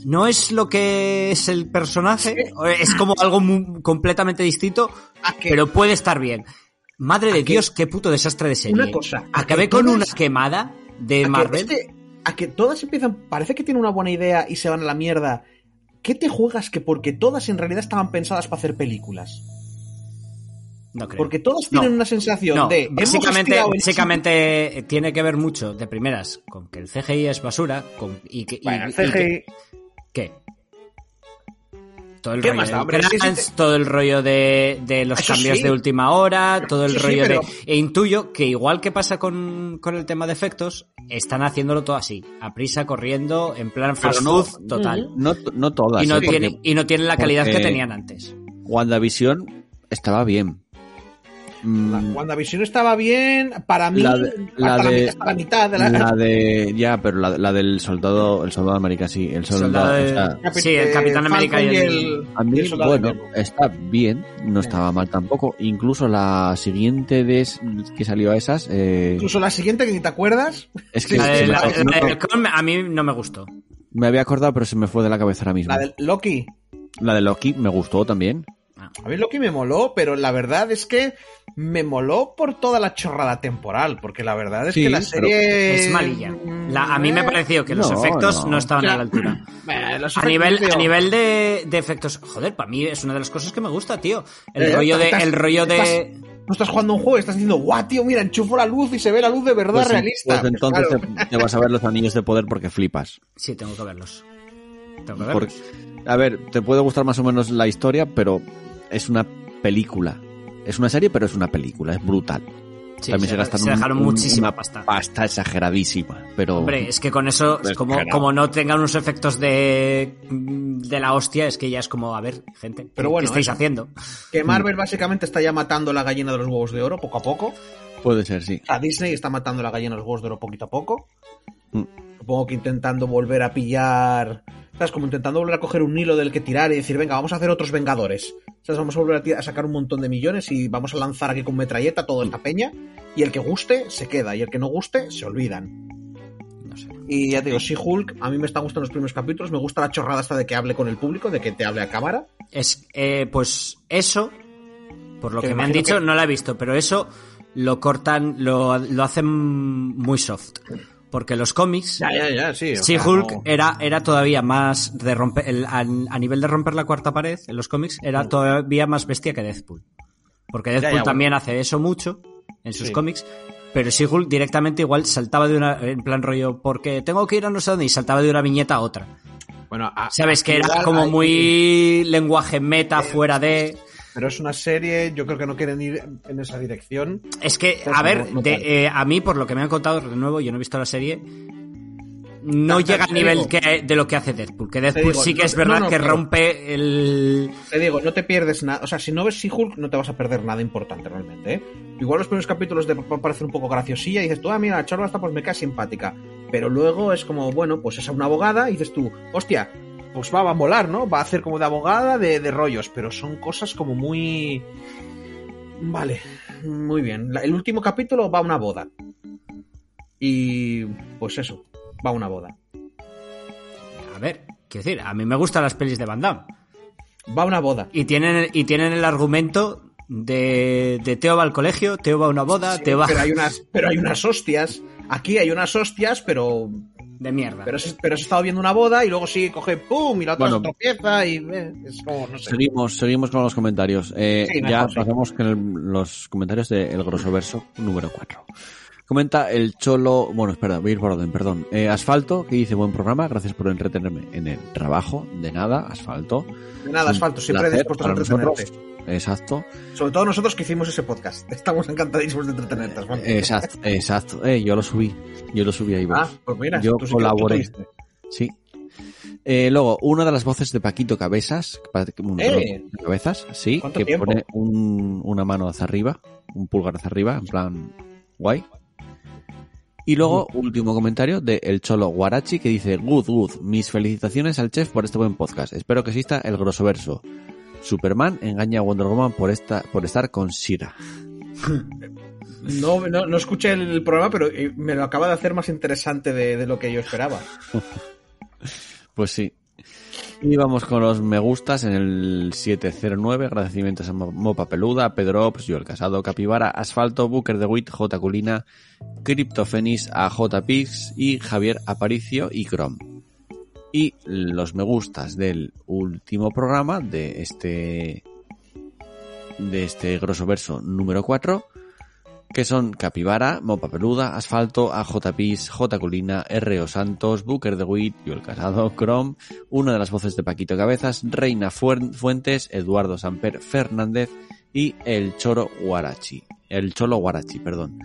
no es lo que es el personaje, es como (laughs) algo completamente distinto, ¿A que- pero puede estar bien. Madre de Dios, qué puto desastre de serie. Una cosa, ¿a Acabé con una quemada de Marvel. este- a que todas empiezan, parece que tienen una buena idea y se van a la mierda. ¿Qué te juegas que porque todas en realidad estaban pensadas para hacer películas? No creo. Porque todas No. tienen una sensación No, de. básicamente, el básicamente eh, tiene que ver mucho de primeras con que el CGI es basura con, y que. y- el que- CGI. Todo el ¿Qué rollo más da, todo el rollo de, de los Eso cambios sí. de última hora, todo el Eso sí, rollo pero- de... E intuyo que igual que pasa con, con el tema de efectos, están haciéndolo todo así, a prisa, corriendo, en plan fast no- food total. No, no todas. Y no, ¿eh? Porque tiene, y no tienen la calidad que tenían antes. WandaVision estaba bien. Mm, La WandaVision estaba bien, para mí, La de- la hasta, de- mitad, hasta la mitad de la... la de ya, pero la, la del soldado, el soldado de América sí, el soldado, Soldado de- o sea, Capi- Sí, el Capitán América y el- a mí, y el bueno, de está bien, no estaba mal tampoco. Incluso la siguiente de es- que salió a esas, eh, Incluso la siguiente, que ni te acuerdas. es que (laughs) de- a mí no me gustó. me había acordado, pero se me fue de la cabeza ahora mismo. La del Loki. La de Loki me gustó también. A mí Loki me moló, pero la verdad es que me moló por toda la chorrada temporal, porque la verdad es Sí, que la serie... Es malilla. La- a mí me pareció que los no, efectos no, no. estaban O sea, a la altura. (clears throat) eh, A nivel, tío. a nivel de, de efectos, joder, para mí es una de las cosas que me gusta, tío. El Eh, rollo de, estás- el rollo de, estás- No estás jugando un juego, estás diciendo, guau, tío, mira, enchufo la luz y se ve la luz de verdad Pues, realista. pues entonces Claro. te, te vas a ver los anillos de poder porque flipas. sí, tengo que verlos. Tengo que Porque- verlos. a ver, te puede gustar más o menos la historia, pero es una película. Es una serie, pero es una película, es brutal. Sí, También se, gastaron dejaron un- muchísima una pasta. pasta exageradísima, pero Hombre, es que con eso, Pues como, como no tengan unos efectos de, de la hostia, es que ya es como, a ver, gente, Pero ¿qué bueno, estáis eso. haciendo? Que Marvel básicamente está ya matando la gallina de los huevos de oro poco a poco. puede ser, sí. A Disney está matando la gallina de los huevos de oro poquito a poco. Mm. Supongo que intentando volver a pillar. ¿Sabes? Como intentando volver a coger un hilo del que tirar y decir, venga, vamos a hacer otros Vengadores. ¿Sabes? Vamos a volver a, a sacar un montón de millones y vamos a lanzar aquí con metralleta toda esta peña. Y el que guste, se queda. Y el que no guste, se olvidan. No sé. Y ya te digo, sí, Hulk, a mí me están gustando los primeros capítulos. Me gusta la chorrada esta de que hable con el público, de que te hable a cámara. Es, eh, pues eso, por lo Que que, me han dicho, que- no lo he visto, pero eso lo cortan, lo, lo hacen muy soft. Porque los cómics, Ya, ya, ya, sí. sí, sea, Hulk no- era, era todavía más de romper, el- a, a nivel de romper la cuarta pared en los cómics, era todavía más bestia que Deadpool. Porque Deadpool bueno. también hace eso mucho en sus Sí. cómics. Pero sí, Hulk directamente igual saltaba de una, en plan rollo, porque tengo que ir a no sé dónde, y saltaba de una viñeta a otra. Bueno, a- Sabes que era como muy lenguaje meta fuera de... Pero es una serie, yo creo que no quieren ir en esa dirección. Es que, a ver, de- eh, a mí, por lo que me han contado, de nuevo, yo no he visto la serie, no llega al nivel digo. que, de lo que hace Deadpool. Que Deadpool digo, sí que no- es verdad no, no, que rompe el... Te digo, no te pierdes nada. O sea, si no ves She-Hulk, no te vas a perder nada importante realmente, ¿eh? Igual los primeros capítulos te pa- parecen un poco graciosilla y dices tú, ah, mira, Charla está pues me cae simpática. Pero luego es como, bueno, pues es una abogada y dices tú, hostia, pues va, va a molar, ¿no? Va a hacer como de abogada de, de rollos, pero son cosas como muy. Vale, muy bien. La- el último capítulo va a una boda. Y pues eso, va a una boda. A ver, quiero decir, a mí me gustan las pelis de Van Damme. Va a una boda. Y tienen, y tienen el argumento de, de Teo va al colegio, Teo va a una boda, Sí, Teo va... pero hay (laughs) unas, pero hay unas hostias. Aquí hay unas hostias, pero De mierda. pero has, pero has estado viendo una boda y luego sí coge pum y la otra Bueno. se tropieza y eh, es como no sé. Seguimos, seguimos con los comentarios. Eh, Sí, mejor, ya sí. pasamos con el- los comentarios de El Grosso Verso número 4. Comenta el Cholo, bueno, espera, voy a ir por orden, perdón. Eh, Asfalto, que dice buen programa, gracias por entretenerme en el trabajo. De nada, Asfalto. De nada, asfalto, siempre Placer dispuestos a entretenerte. Exacto, Sobre todo nosotros que hicimos ese podcast. Estamos encantadísimos de entretenerte. Asfalto. exacto, exacto. Eh, yo lo subí, yo lo subí ahí. Ah, pues mira, yo tú sí colaboré. Sí. Eh, luego, una de las voces de Paquito Cabezas, un- ¡Eh! Cabezas, sí, ¿Cuánto que tiempo? pone un- una mano hacia arriba, un pulgar hacia arriba, en plan guay. Y luego, último comentario de El Cholo Guarachi que dice, good, good, mis felicitaciones al chef por este buen podcast. Espero que exista el grosso verso. Superman engaña a Wonder Woman por, esta, por estar con Shira. (laughs) No, no, no escuché el programa, pero eh, me lo acaba de hacer más interesante de, de lo que yo esperaba. (laughs) Pues sí. Y vamos con los me gustas en el 709. Agradecimientos a Mo- Mopa Peluda, Pedro Ops, Joel Casado, Capibara, Asfalto, Booker de Wit, J. Culina, Cryptofenis, a J. Pix y Javier Aparicio y Chrome. Y los me gustas del último programa de este de este grosso verso número 4 que son Capibara, Mopa Peluda, Asfalto, AJ Pis, J Culina, R.O. Santos, Booker de Wit, Joel Casado, Chrome, una de las voces de Paquito Cabezas, Reina Fuentes, Eduardo Samper Fernández y El Choro Guarachi. El Cholo Guarachi, perdón.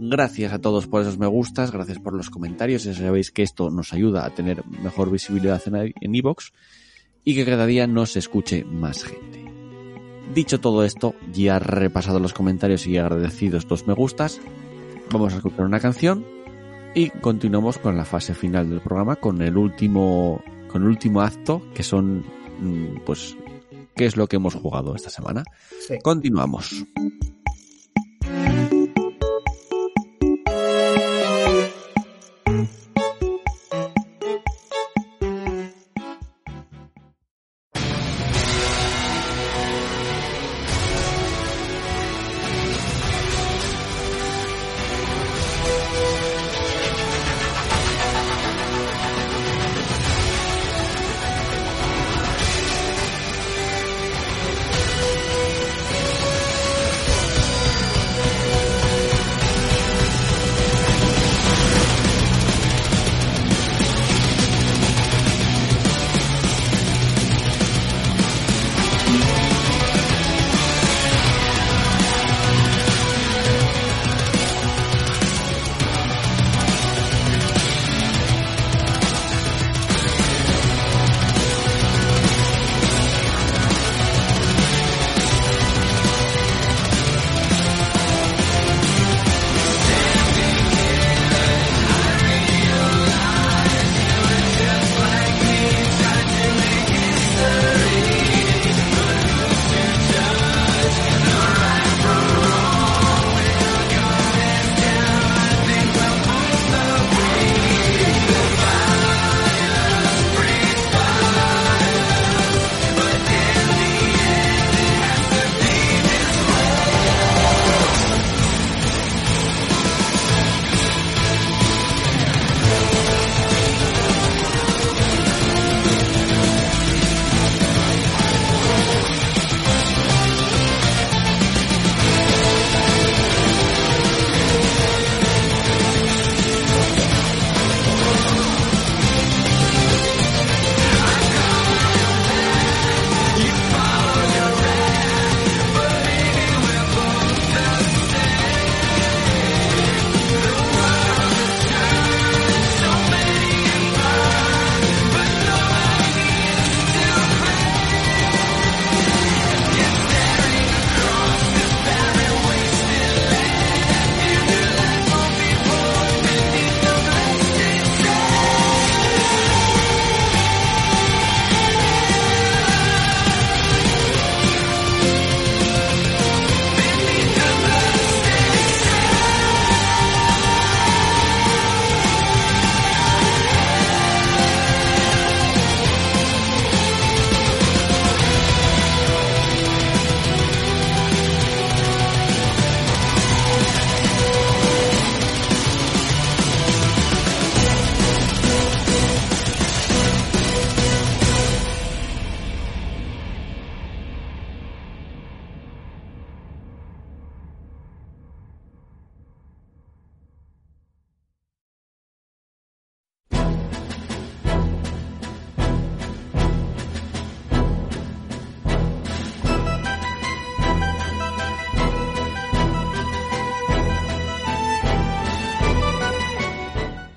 Gracias a todos por esos me gustas, gracias por los comentarios, ya sabéis que esto nos ayuda a tener mejor visibilidad en iVoox y que cada día nos escuche más gente. Dicho todo esto, ya repasado los comentarios y agradecidos los me gustas, vamos a escuchar una canción y continuamos con la fase final del programa con el último con el último acto que son mm, pues qué es lo que hemos jugado esta semana. Sí. Continuamos.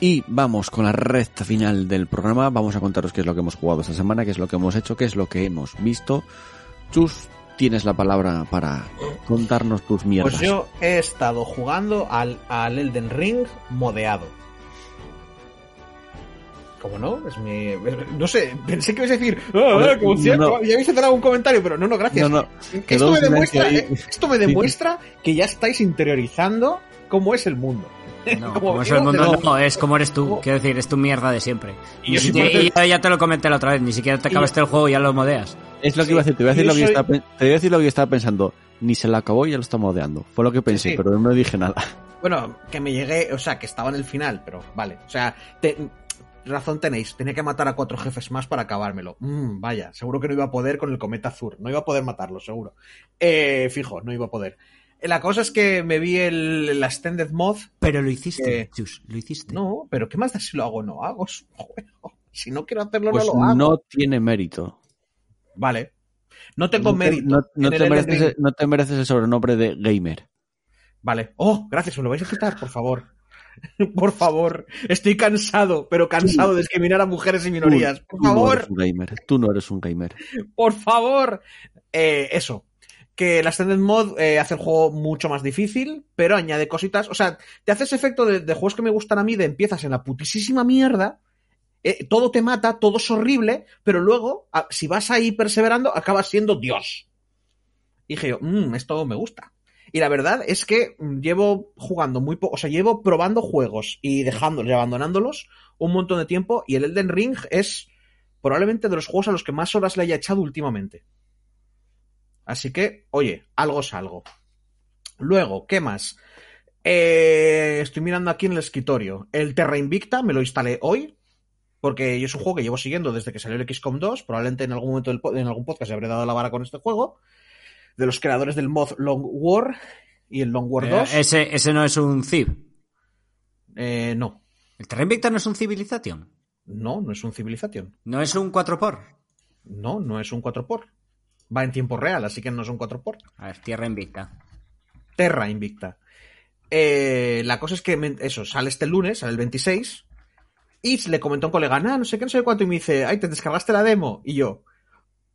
Y vamos con la recta final del programa. Vamos a contaros qué es lo que hemos jugado esta semana, qué es lo que hemos hecho, qué es lo que hemos visto. Chus, tienes la palabra para contarnos tus mierdas. Pues yo he estado jugando al, al Elden Ring modeado. ¿Cómo no? Es mi. No sé, pensé que ibas a decir. "Ah, Joder, como cierto". no. Ya habéis hecho algún comentario, pero no, no, gracias. No, no, Esto un me, demuestra, eh, esto me demuestra que ya estáis interiorizando cómo es el mundo. (laughs) No, Como como es el mundo, no, es como eres tú. Quiero decir, es tu mierda de siempre. Y ya, ya te lo comenté la otra vez, ni siquiera te Y- acabaste el juego y ya lo modeas. Es lo que Sí, iba a decir, te voy a decir lo que yo soy- estaba, pen- te voy a decir lo que yo estaba pensando. Ni se la acabó y ya lo está modeando. Fue lo que pensé, sí. pero no dije nada. Bueno, que me llegué, o sea, que estaba en el final, pero vale. O sea, te- razón tenéis, tenía que matar a cuatro jefes más para acabármelo. Mm, vaya, seguro que no iba a poder con el cometa azul. No iba a poder matarlo, seguro. Eh, fijo, no iba a poder. La cosa es que me vi el, la Extended Mod. Pero lo hiciste, Eh, Chus, lo hiciste. No, pero ¿qué más da si lo hago o no hago? (laughs) Es un juego. Si no quiero hacerlo, Pues no lo hago. no tiene mérito. Vale. No tengo No te- mérito. No, te el mereces, Ring. no te mereces el sobrenombre de gamer. Vale. Oh, gracias, me lo vais a quitar, por favor. (laughs) por favor. Estoy cansado, pero cansado de discriminar a mujeres y minorías. Tú- Por tú no favor. eres un gamer. Tú no eres un gamer. por favor. Eh, eso. Que la Extended Mod eh, hace el juego mucho más difícil, pero añade cositas. O sea, te hace ese efecto de, juegos que me gustan a mí, de empiezas en la putísima mierda, eh, todo te mata, todo es horrible, pero luego, si vas ahí perseverando, acabas siendo Dios. Y dije yo, mmm, esto me gusta. Y la verdad es que mm, llevo jugando muy poco, o sea, llevo probando juegos y dejándolos y abandonándolos un montón de tiempo, y el Elden Ring es probablemente de los juegos a los que más horas le haya echado últimamente. Así que, oye, algo es algo. Luego, ¿qué más? Eh, estoy mirando aquí en el escritorio. El Terra Invicta me lo instalé hoy. Porque es un juego que llevo siguiendo desde que salió el XCOM 2. Probablemente en algún momento del en algún podcast se habré dado la vara con este juego. De los creadores del mod Long War y el Long War Eh, 2. ese, ese no es un Civ. Eh, no. ¿El Terra Invicta no es un Civilization? No, no es un Civilization. ¿No es un 4x? No, no es un 4x. Va en tiempo real, así que no es un 4x. A ver, Tierra Invicta. Terra Invicta. Eh, la cosa es que eso, sale este lunes, sale el 26. Y le comentó a un colega, nah, no sé qué, no sé cuánto. Y me dice, ay, ¿te descargaste la demo? Y yo,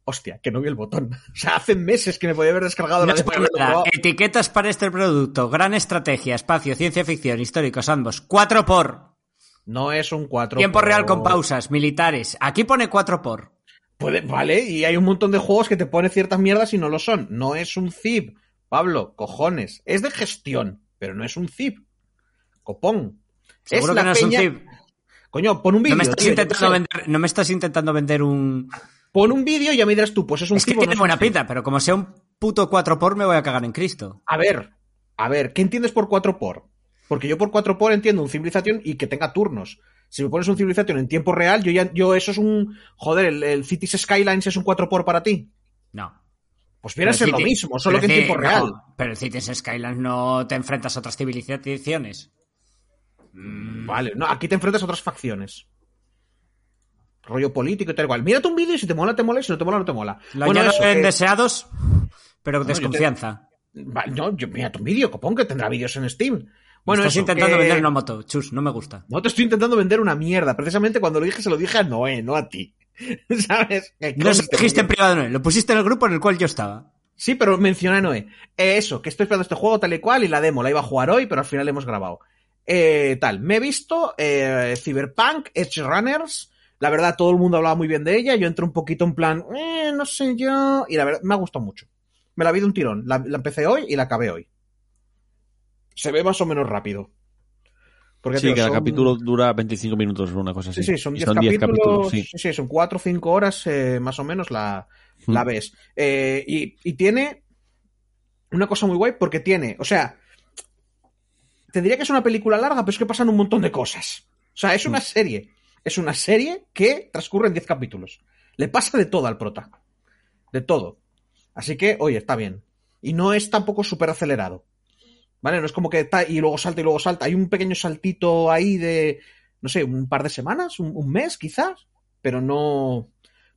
hostia, que no vi el botón. (laughs) O sea, hace meses que me podía haber descargado No la demo. por. Etiquetas para este producto. Gran estrategia, espacio, ciencia ficción, históricos, ambos. 4 por. No es un 4 Tiempo real con pausas, militares. Aquí pone 4 por. Puede, vale, y hay un montón de juegos que te pone ciertas mierdas y no lo son. No es un zip. Pablo, cojones. Es de gestión, pero no es un zip. Copón. Seguro es que la no es un peña- Civ. Coño, pon un vídeo. No no me estás intentando vender un... Pon un vídeo y ya me dirás tú, pues es un Es que zip no tiene un buena zip. pinta, pero como sea un puto 4 por me voy a cagar en Cristo. A ver, a ver, ¿qué entiendes por 4 por? Porque yo por 4 por entiendo un Civilization y que tenga turnos. Si me pones un Civilization en tiempo real, yo ya, yo eso es un. Joder, el, el Cities Skylines es un 4 por para ti. No. Pues viene a ser lo mismo, solo que en tiempo real. no, pero el Cities Skylines no te enfrentas a otras civilizaciones. Vale, no, aquí te enfrentas a otras facciones. Rollo político y tal igual. Mírate un vídeo y si te mola, te mola, y si no te mola, no te mola. Lo Bueno, eso, en que- deseados, pero yo te- desconfianza. Vale, no, yo, mírate un vídeo, copón, que tendrá vídeos en Steam. Bueno, Estás eso, intentando que- vender una moto. Chus, no me gusta. No te estoy intentando vender una mierda. Precisamente cuando lo dije, se lo dije a Noé, no a ti. (laughs) ¿Sabes? Que No lo dijiste en privado, no. Lo pusiste en el grupo en el cual yo estaba. Sí, pero mencioné a Noé. Eh, eso, que estoy esperando este juego tal y cual y la demo la iba a jugar hoy, pero al final hemos grabado. Eh, tal, me he visto eh, Cyberpunk, Edge Runners. La verdad, todo el mundo hablaba muy bien de ella. Yo entré un poquito en plan, eh, no sé yo. Y la verdad, me ha gustado mucho. Me la vi de un tirón. La, la empecé hoy y la acabé hoy. Se ve más o menos rápido. Porque, Sí, tío, que el son- capítulo dura 25 minutos o una cosa así. Sí, sí, son Y 10 capítulos, capítulos, sí. sí. son 4 o 5 horas eh, más o menos la, la Mm. ves. Eh, y, y tiene una cosa muy guay porque tiene, o sea, te diría que es una película larga, pero es que pasan un montón de cosas. O sea, es Mm. una serie. Es una serie que transcurre en 10 capítulos. Le pasa de todo al prota. De todo. Así que, oye, está bien. Y no es tampoco súper acelerado. ¿Vale? No es como que está y luego salta y luego salta. Hay un pequeño saltito ahí de, no sé, un par de semanas, un, un mes quizás, pero no,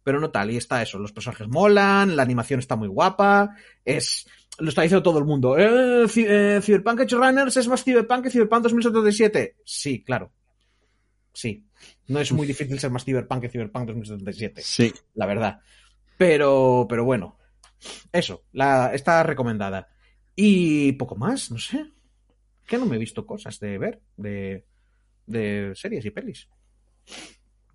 pero no tal. Y está eso, los personajes molan, la animación está muy guapa, es, lo está diciendo todo el mundo. Eh, eh, Cyberpunk Edge Runners es más Cyberpunk que Cyberpunk 2077. Sí, claro. sí. No es muy difícil ser más Cyberpunk que Cyberpunk 2077, Sí. la verdad. Pero, pero bueno, eso, la, está recomendada. Y poco más, no sé. Que no me he visto cosas de ver, de, de series y pelis.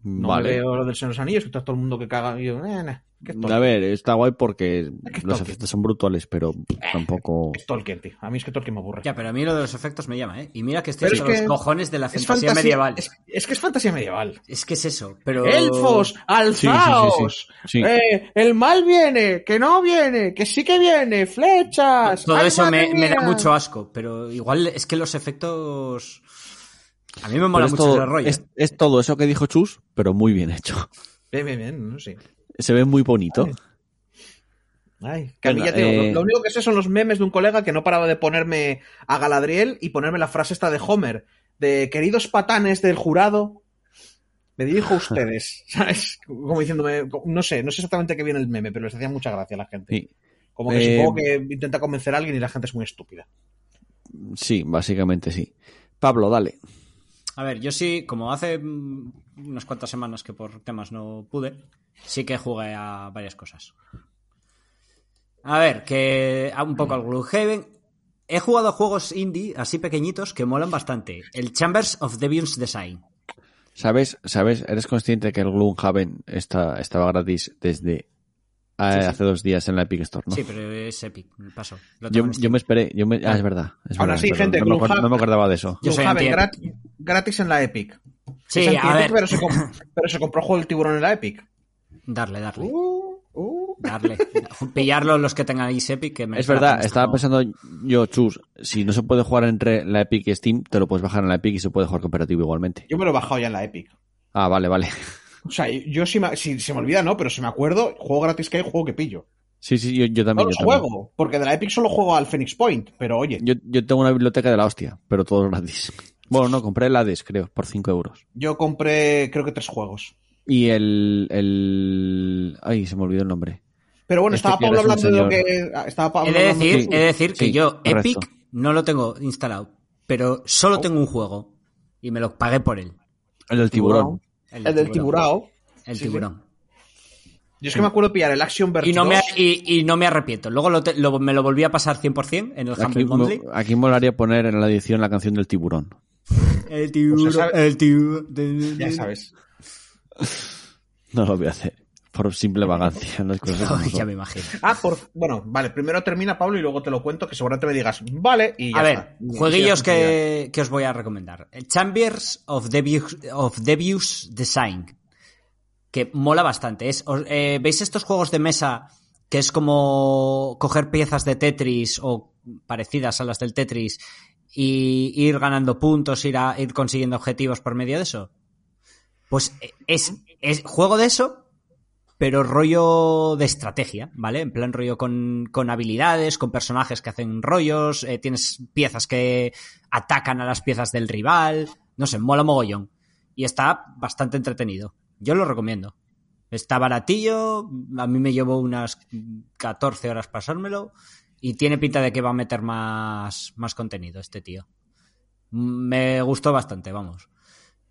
No vale. me veo lo del Señor de los Anillos, que está todo el mundo que caga. Y yo, eh, nah, que es A ver, está guay porque Es los efectos son brutales, pero tampoco. Es Tolkien, tío. A mí es que Tolkien me aburre. Ya, pero a mí lo de los efectos me llama, ¿eh? Y mira que estoy hasta los que cojones de la fantasía, medieval. Es, es que es fantasía medieval. Es que es eso, pero... ¡Elfos! ¡Alzaos! Sí. Eh, ¡El mal viene! ¡Que no viene! ¡Que sí que viene! ¡Flechas! Todo ¡Ay, eso me, me da mucho asco, pero igual es que los efectos... A mí me mola es, mucho todo, ese rollo. es, es todo eso que dijo Chus, pero muy bien hecho. (laughs) Bien, bien, bien, no sé. Se ve muy bonito. Ay, que a mí ya te digo, eh, lo, lo único que sé son los memes de un colega que no paraba de ponerme a Galadriel y ponerme la frase esta de Homer, de queridos patanes del jurado, me dirijo a (laughs) ustedes, ¿sabes? Como diciéndome, no sé, no sé exactamente qué viene el meme, pero les hacía mucha gracia a la gente. Sí. Como que Eh, supongo que intenta convencer a alguien y la gente es muy estúpida. Sí, básicamente sí. Pablo, dale. A ver, yo sí, como hace mm, unas cuantas semanas que por temas no pude, sí que jugué a varias cosas. A ver, que a un poco al Gloomhaven. He jugado a juegos indie así pequeñitos que molan bastante. El Chambers of Devious Design. ¿Sabes? ¿Sabes? ¿Eres consciente que el Gloomhaven está, estaba gratis desde eh, Sí, sí. hace dos días en la Epic Store, ¿no? Sí, pero es Epic, paso. Lo yo, yo me esperé. Yo me, ah, es verdad. es es verdad. gente, no, me no me acordaba de eso. Yo soy Gloomhaven anti- grat- gratis en la Epic. Sí, a ver. Pero se, com- pero se compró juego del tiburón en la Epic. Darle, darle. Uh, uh. Darle. Pillarlo los que tengan ahí Epic. Que me Es verdad, estaba como- pensando yo, Chus, si no se puede jugar entre la Epic y Steam, te lo puedes bajar en la Epic y se puede jugar cooperativo igualmente. Yo me lo he bajado ya en la Epic. Ah, vale, vale. O sea, yo si, me, si se me olvida, no, pero si me acuerdo, juego gratis que hay, juego que pillo. Sí, sí, yo, yo No también. los yo, también. juego, porque de la Epic solo juego al Phoenix Point, pero oye, yo, Yo, yo tengo una biblioteca de la hostia, pero todo gratis. (laughs) Bueno, no, compré el Hades, creo, por 5 euros. compré creo que tres juegos. Y el, el... Ay, se me olvidó el nombre. Pero bueno, Este estaba Pablo hablando de lo que... ah, Estaba Pablo He de hablando decir, de- he de decir que Sí, yo, correcto. Epic, no lo tengo instalado. Pero solo tengo un juego. Y me lo pagué por él. El del tiburón. El del tiburao. El Sí, tiburón. Yo es que me acuerdo pillar el Action Verge Y no, me, 2. y, y no me arrepiento. Luego lo te- lo- me lo volví a pasar 100% en el Aquí, Humble Monthly. mo- aquí molaría poner en la edición la canción del tiburón. El tiburón, O sea, sabe- el tiburón. Ya sabes. (laughs) No lo voy a hacer. Por simple vagancia. Las cosas como (laughs) Ay, ya me imagino. Ah, por... Bueno, vale, primero termina Pablo y luego te lo cuento, que seguramente me digas, vale, y ya A ver, está. Jueguillos que, que os voy a recomendar. Chambers of Devious, of Devious Design. Que mola bastante. Es, os- eh, ¿Veis estos juegos de mesa que es como coger piezas de Tetris o parecidas a las del Tetris y ir ganando puntos, ir, a, ir consiguiendo objetivos por medio de eso? Pues eh, es, es juego de eso, pero rollo de estrategia, ¿vale? En plan rollo con, con habilidades, con personajes que hacen rollos, eh, tienes piezas que atacan a las piezas del rival, no sé, mola mogollón. Y está bastante entretenido. Yo lo recomiendo. Está baratillo, a mí me llevó unas 14 horas pasármelo y tiene pinta de que va a meter más, más contenido este tío. Me gustó bastante, vamos.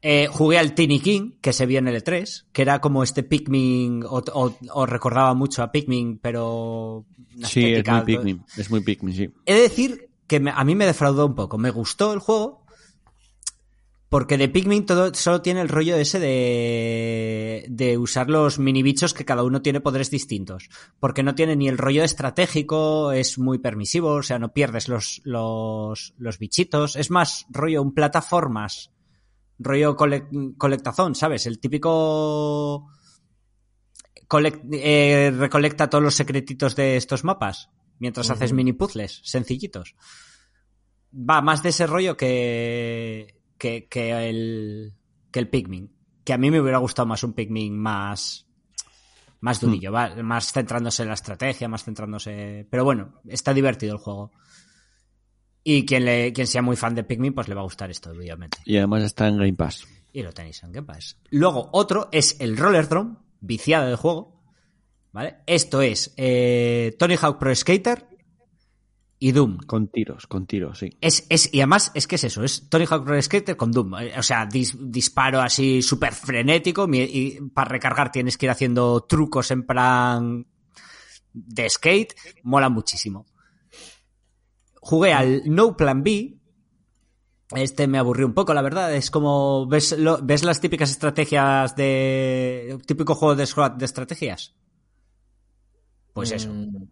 Eh, jugué al Tiny King, que se vio en el E3, que era como este Pikmin, o, o- o recordaba mucho a Pikmin, pero... Sí, es muy Pikmin. Es muy Pikmin, sí. He de decir que me- a mí me defraudó un poco. Me gustó el juego, porque de Pikmin todo, solo tiene el rollo ese de, de usar los mini bichos que cada uno tiene poderes distintos. Porque no tiene ni el rollo estratégico, es muy permisivo, o sea, no pierdes los, los, los bichitos. Es más rollo un plataformas, rollo colec- colectazón, ¿sabes? El típico eh, recolecta todos los secretitos de estos mapas mientras haces mini puzzles sencillitos. Va más de ese rollo que, que, que el, que el Pikmin. Que a mí me hubiera gustado más un Pikmin más, más durillo, va, más centrándose en la estrategia, más centrándose. Pero bueno, está divertido el juego. Y quien, le, quien sea muy fan de Pikmin, pues le va a gustar esto, obviamente. Y además está en Game Pass. Y lo tenéis en Game Pass. Luego, otro es el Roller Drone, viciado de juego. ¿Vale? Esto es eh, Tony Hawk Pro Skater y Doom. Con tiros, con tiros, sí. Es, es, y además, es que es eso, es Tony Hawk Pro Skater con Doom. O sea, dis- disparo así súper frenético y para recargar tienes que ir haciendo trucos en plan de skate. Mola muchísimo. Jugué al No Plan B. Este me aburrió un poco, la verdad. Es como, ¿ves, lo- ves las típicas estrategias de... típico juego de SWAT de estrategias? Pues eso Mm,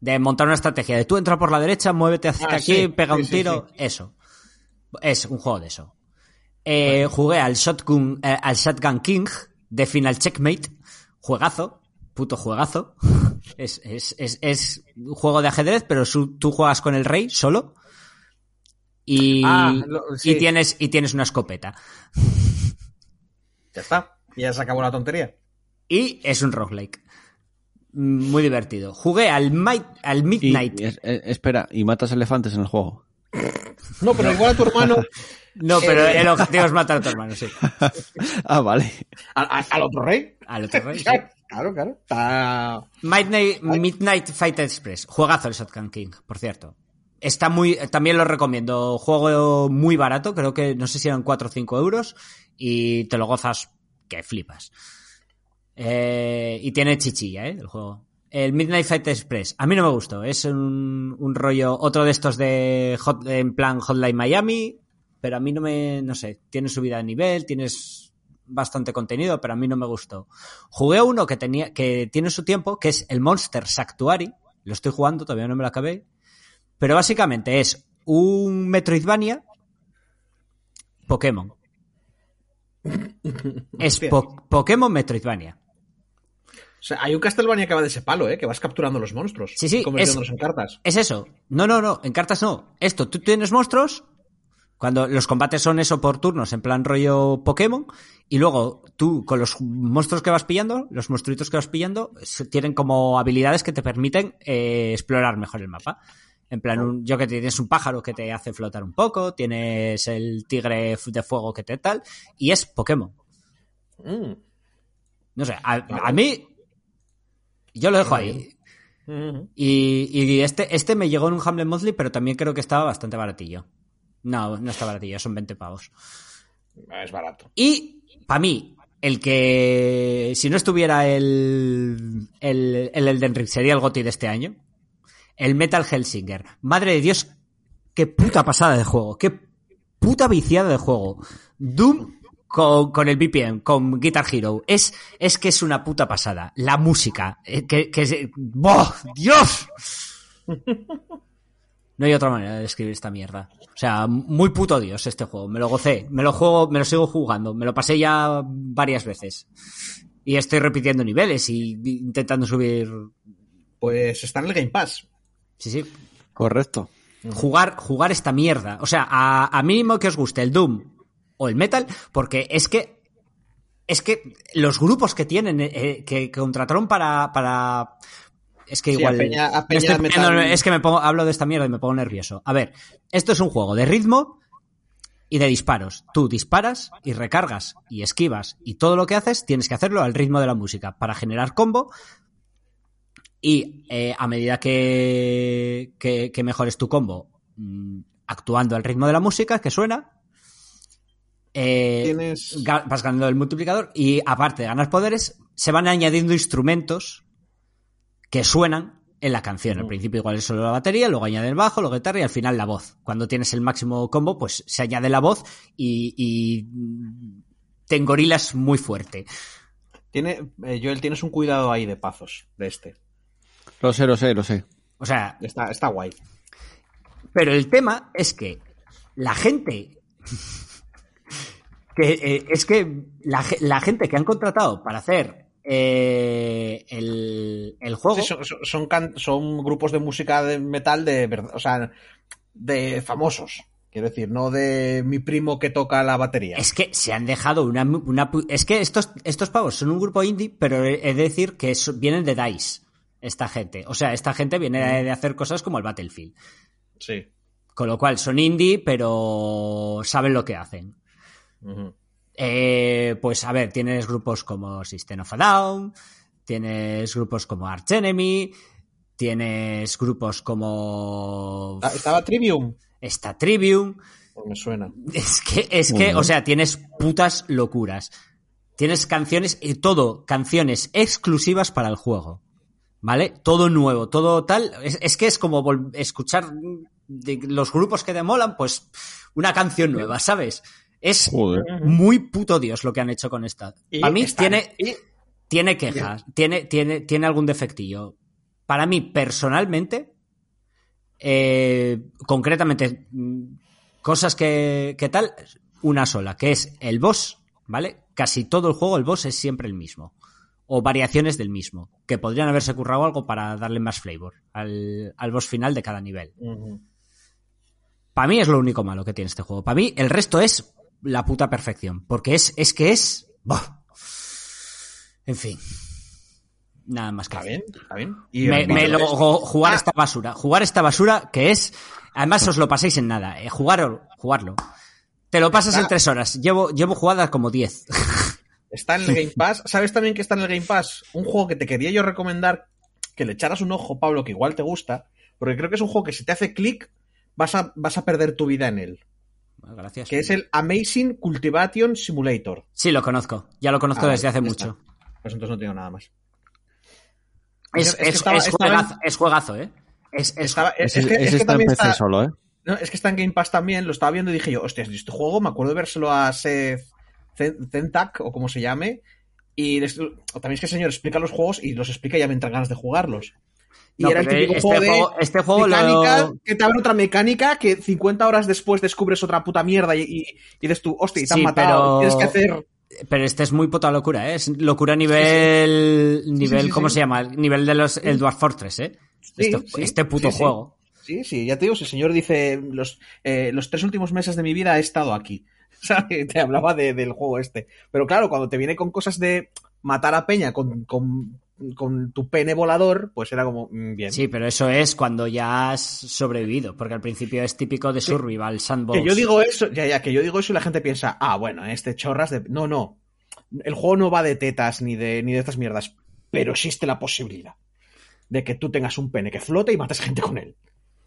de montar una estrategia de tú entra por la derecha, muévete hacia Ah, aquí, sí, pega sí, un sí, tiro, eso. Es un juego de eso. Eh, Jugué al Shotgun, eh, al Shotgun King de Final Checkmate, juegazo, puto juegazo. (laughs) Es, es, es, es un juego de ajedrez, pero su- tú juegas con el rey solo. Y, Ah, lo- sí. y tienes y tienes una escopeta. (laughs) Ya está. Ya se acabó la tontería. Y es un roguelike. Mm, Muy divertido. Jugué al, al Y, Midnight. es- eh, espera, y matas elefantes en el juego. No, pero igual a tu hermano. No, pero Eh. el objetivo es matar a tu hermano, sí. (laughs) ah, vale. a- a- al otro rey. Al otro rey, (laughs) sí. Claro, claro, claro. Está- Midnight, Midnight Fight Express. Juegazo el Shotgun King, por cierto. Está muy, también lo recomiendo. Juego muy barato, creo que no sé si eran 4 o 5 euros. Y te lo gozas que flipas. Eh, y tiene chichilla, ¿eh? El juego. El Midnight Fight Express. A mí no me gustó. Es un, un rollo, otro de estos de hot, en plan Hotline Miami. Pero a mí no me, no sé, tiene subida de nivel, tienes bastante contenido, pero a mí no me gustó. Jugué uno que tenía, que tiene su tiempo, que es el Monster Actuary. Lo estoy jugando, todavía no me lo acabé. Pero básicamente es un Metroidvania Pokémon. Es po- Pokémon Metroidvania. O sea, hay un Castlevania que va de ese palo, ¿eh? Que vas capturando los monstruos. Sí, sí, y convirtiéndolos en cartas. Es eso. No, no, no. En cartas no. Esto, tú tienes monstruos. Cuando los combates son eso por turnos, en plan rollo Pokémon. Y luego tú, con los monstruos que vas pillando, los monstruitos que vas pillando, tienen como habilidades que te permiten eh, explorar mejor el mapa. En plan, un- yo que tienes un pájaro que te hace flotar un poco, tienes el tigre de fuego que te tal, y es Pokémon. Mm. No sé, a, a mí, yo lo dejo ahí. Y, y este, este me llegó en un Hamlet Monthly, pero también creo que estaba bastante baratillo. No, no está baratillo, son 20 pavos. Es barato. Y, para mí, el que, si no estuviera el, el, el Elden Ring, sería el GOTY de este año. El Metal Hellsinger. Madre de Dios, qué puta pasada de juego. Qué puta viciada de juego. Doom con, con el VPN, con Guitar Hero. Es, es que es una puta pasada. La música. eh, Que, que. ¡Dios! No hay otra manera de describir esta mierda. O sea, muy puto Dios este juego. Me lo gocé. Me lo juego, me lo sigo jugando. Me lo pasé ya varias veces. Y estoy repitiendo niveles y y intentando subir. Pues está en el Game Pass. Sí, sí. Correcto. Jugar, jugar esta mierda. O sea, a, a mínimo que os guste el Doom o el Metal, porque es que. Es que los grupos que tienen, eh, eh, que contrataron para. para es que Sí, igual. a Peña- a me Peña estoy Metal- poniendo- es que me pongo, hablo de esta mierda y me pongo nervioso. A ver, esto es un juego de ritmo y de disparos. Tú disparas y recargas y esquivas y todo lo que haces tienes que hacerlo al ritmo de la música para generar combo y eh, a medida que, que, que mejores tu combo mm, actuando al ritmo de la música que suena, eh, Tienes- vas ganando el multiplicador y aparte de ganar poderes, se van añadiendo instrumentos que suenan en la canción. Al principio igual es solo la batería, luego añade el bajo, luego guitarra y al final la voz. Cuando tienes el máximo combo, pues se añade la voz y, y mm, te engorilas muy fuerte. Tiene, eh, Joel, tienes un cuidado ahí de pazos de este. Lo sé, lo sé, lo sé. O sea, Está, está guay. Pero el tema es que la gente. Que eh, es que la, ge- la gente que han contratado para hacer eh, el, el juego. Sí, son, son, son can- son grupos de música de metal de verdad, o sea, de famosos. Quiero decir, no de mi primo que toca la batería. Es que se han dejado una, es que estos, estos pavos son un grupo indie, pero he de decir que vienen de DICE, esta gente. O sea, esta gente viene de, de hacer cosas como el Battlefield. Sí. Con lo cual son indie, pero saben lo que hacen. Eh, pues a ver, tienes grupos como System of a Down, tienes grupos como Arch Enemy, tienes grupos como... Ah, ¿Estaba Trivium? Está Trivium. Pues me suena. Es que, es que, o sea, tienes putas locuras. Tienes canciones y todo, canciones exclusivas para el juego. ¿Vale? Todo nuevo, todo tal. Es, es que es como escuchar de los grupos que te molan, pues una canción nueva, ¿sabes? Es Joder. muy puto Dios lo que han hecho con esta. Y Para mí están- tiene, y- tiene quejas, tiene, tiene, tiene algún defectillo. Para mí, personalmente, eh, concretamente, mm, cosas que, que tal, una sola, que es el boss, ¿vale? Casi todo el juego, el boss es siempre el mismo. O variaciones del mismo, que podrían haberse currado algo para darle más flavor al, al boss final de cada nivel. Para mí es lo único malo que tiene este juego. Para mí el resto es la puta perfección. Porque es, es que es... En fin. Nada más que Está bien, está bien. Y Me, lo- jugar Ah. esta basura. Jugar esta basura que es... Además os lo paséis en nada. Eh, jugarlo, jugarlo. Te lo pasas Está- en tres horas. Llevo, llevo jugadas como diez. Está en el Game (laughs) Pass. ¿Sabes también que está en el Game Pass? Un juego que te quería yo recomendar que le echaras un ojo, Pablo, que igual te gusta, porque creo que es un juego que si te hace clic vas a, vas a perder tu vida en él. Gracias. Que es el Amazing Cultivation Simulator. Sí, lo conozco. Ya lo conozco Ah, desde hace mucho. está. Pues entonces no tengo nada más. Es, Es que es- estaba- es estaba en- juegazo, es juegazo, ¿eh? Es, Estaba- que, que está en también PC está, solo, ¿eh? no, es que está en Game Pass también, lo estaba viendo y dije yo, hostias, este juego me acuerdo de vérselo a Seth Zen- Zentak o como se llame. Y les- también es que el señor explica los juegos y los explica y ya me entran ganas de jugarlos. Y No, era el típico este juego de juego- este juego lo- mecánica, que te abre otra mecánica, que 50 horas después descubres otra puta mierda y, y, y dices tú, hostia, y te han Sí, matado, pero- tienes que hacer... Pero este es muy puta locura, ¿eh? Es locura a nivel. nivel sí, ¿Cómo se llama? Nivel de los. El Dwarf Fortress, ¿eh? este, sí, este puto juego. Sí, sí, ya te digo, si el señor dice, los, eh, los tres últimos meses de mi vida he estado aquí. (laughs) ¿Sabes? Te hablaba de- del juego este. Pero claro, cuando te viene con cosas de matar a Peña con, con, con tu pene volador, pues era como, mm, bien. Sí, pero eso es cuando ya has sobrevivido, porque al principio es típico de Survival, Sandbox. Que yo digo eso, ya, ya, que yo digo eso y la gente piensa, ah, bueno, este chorras de. No, no. El juego no va de tetas ni de, ni de estas mierdas. Pero existe la posibilidad de que tú tengas un pene que flote y mates gente con él.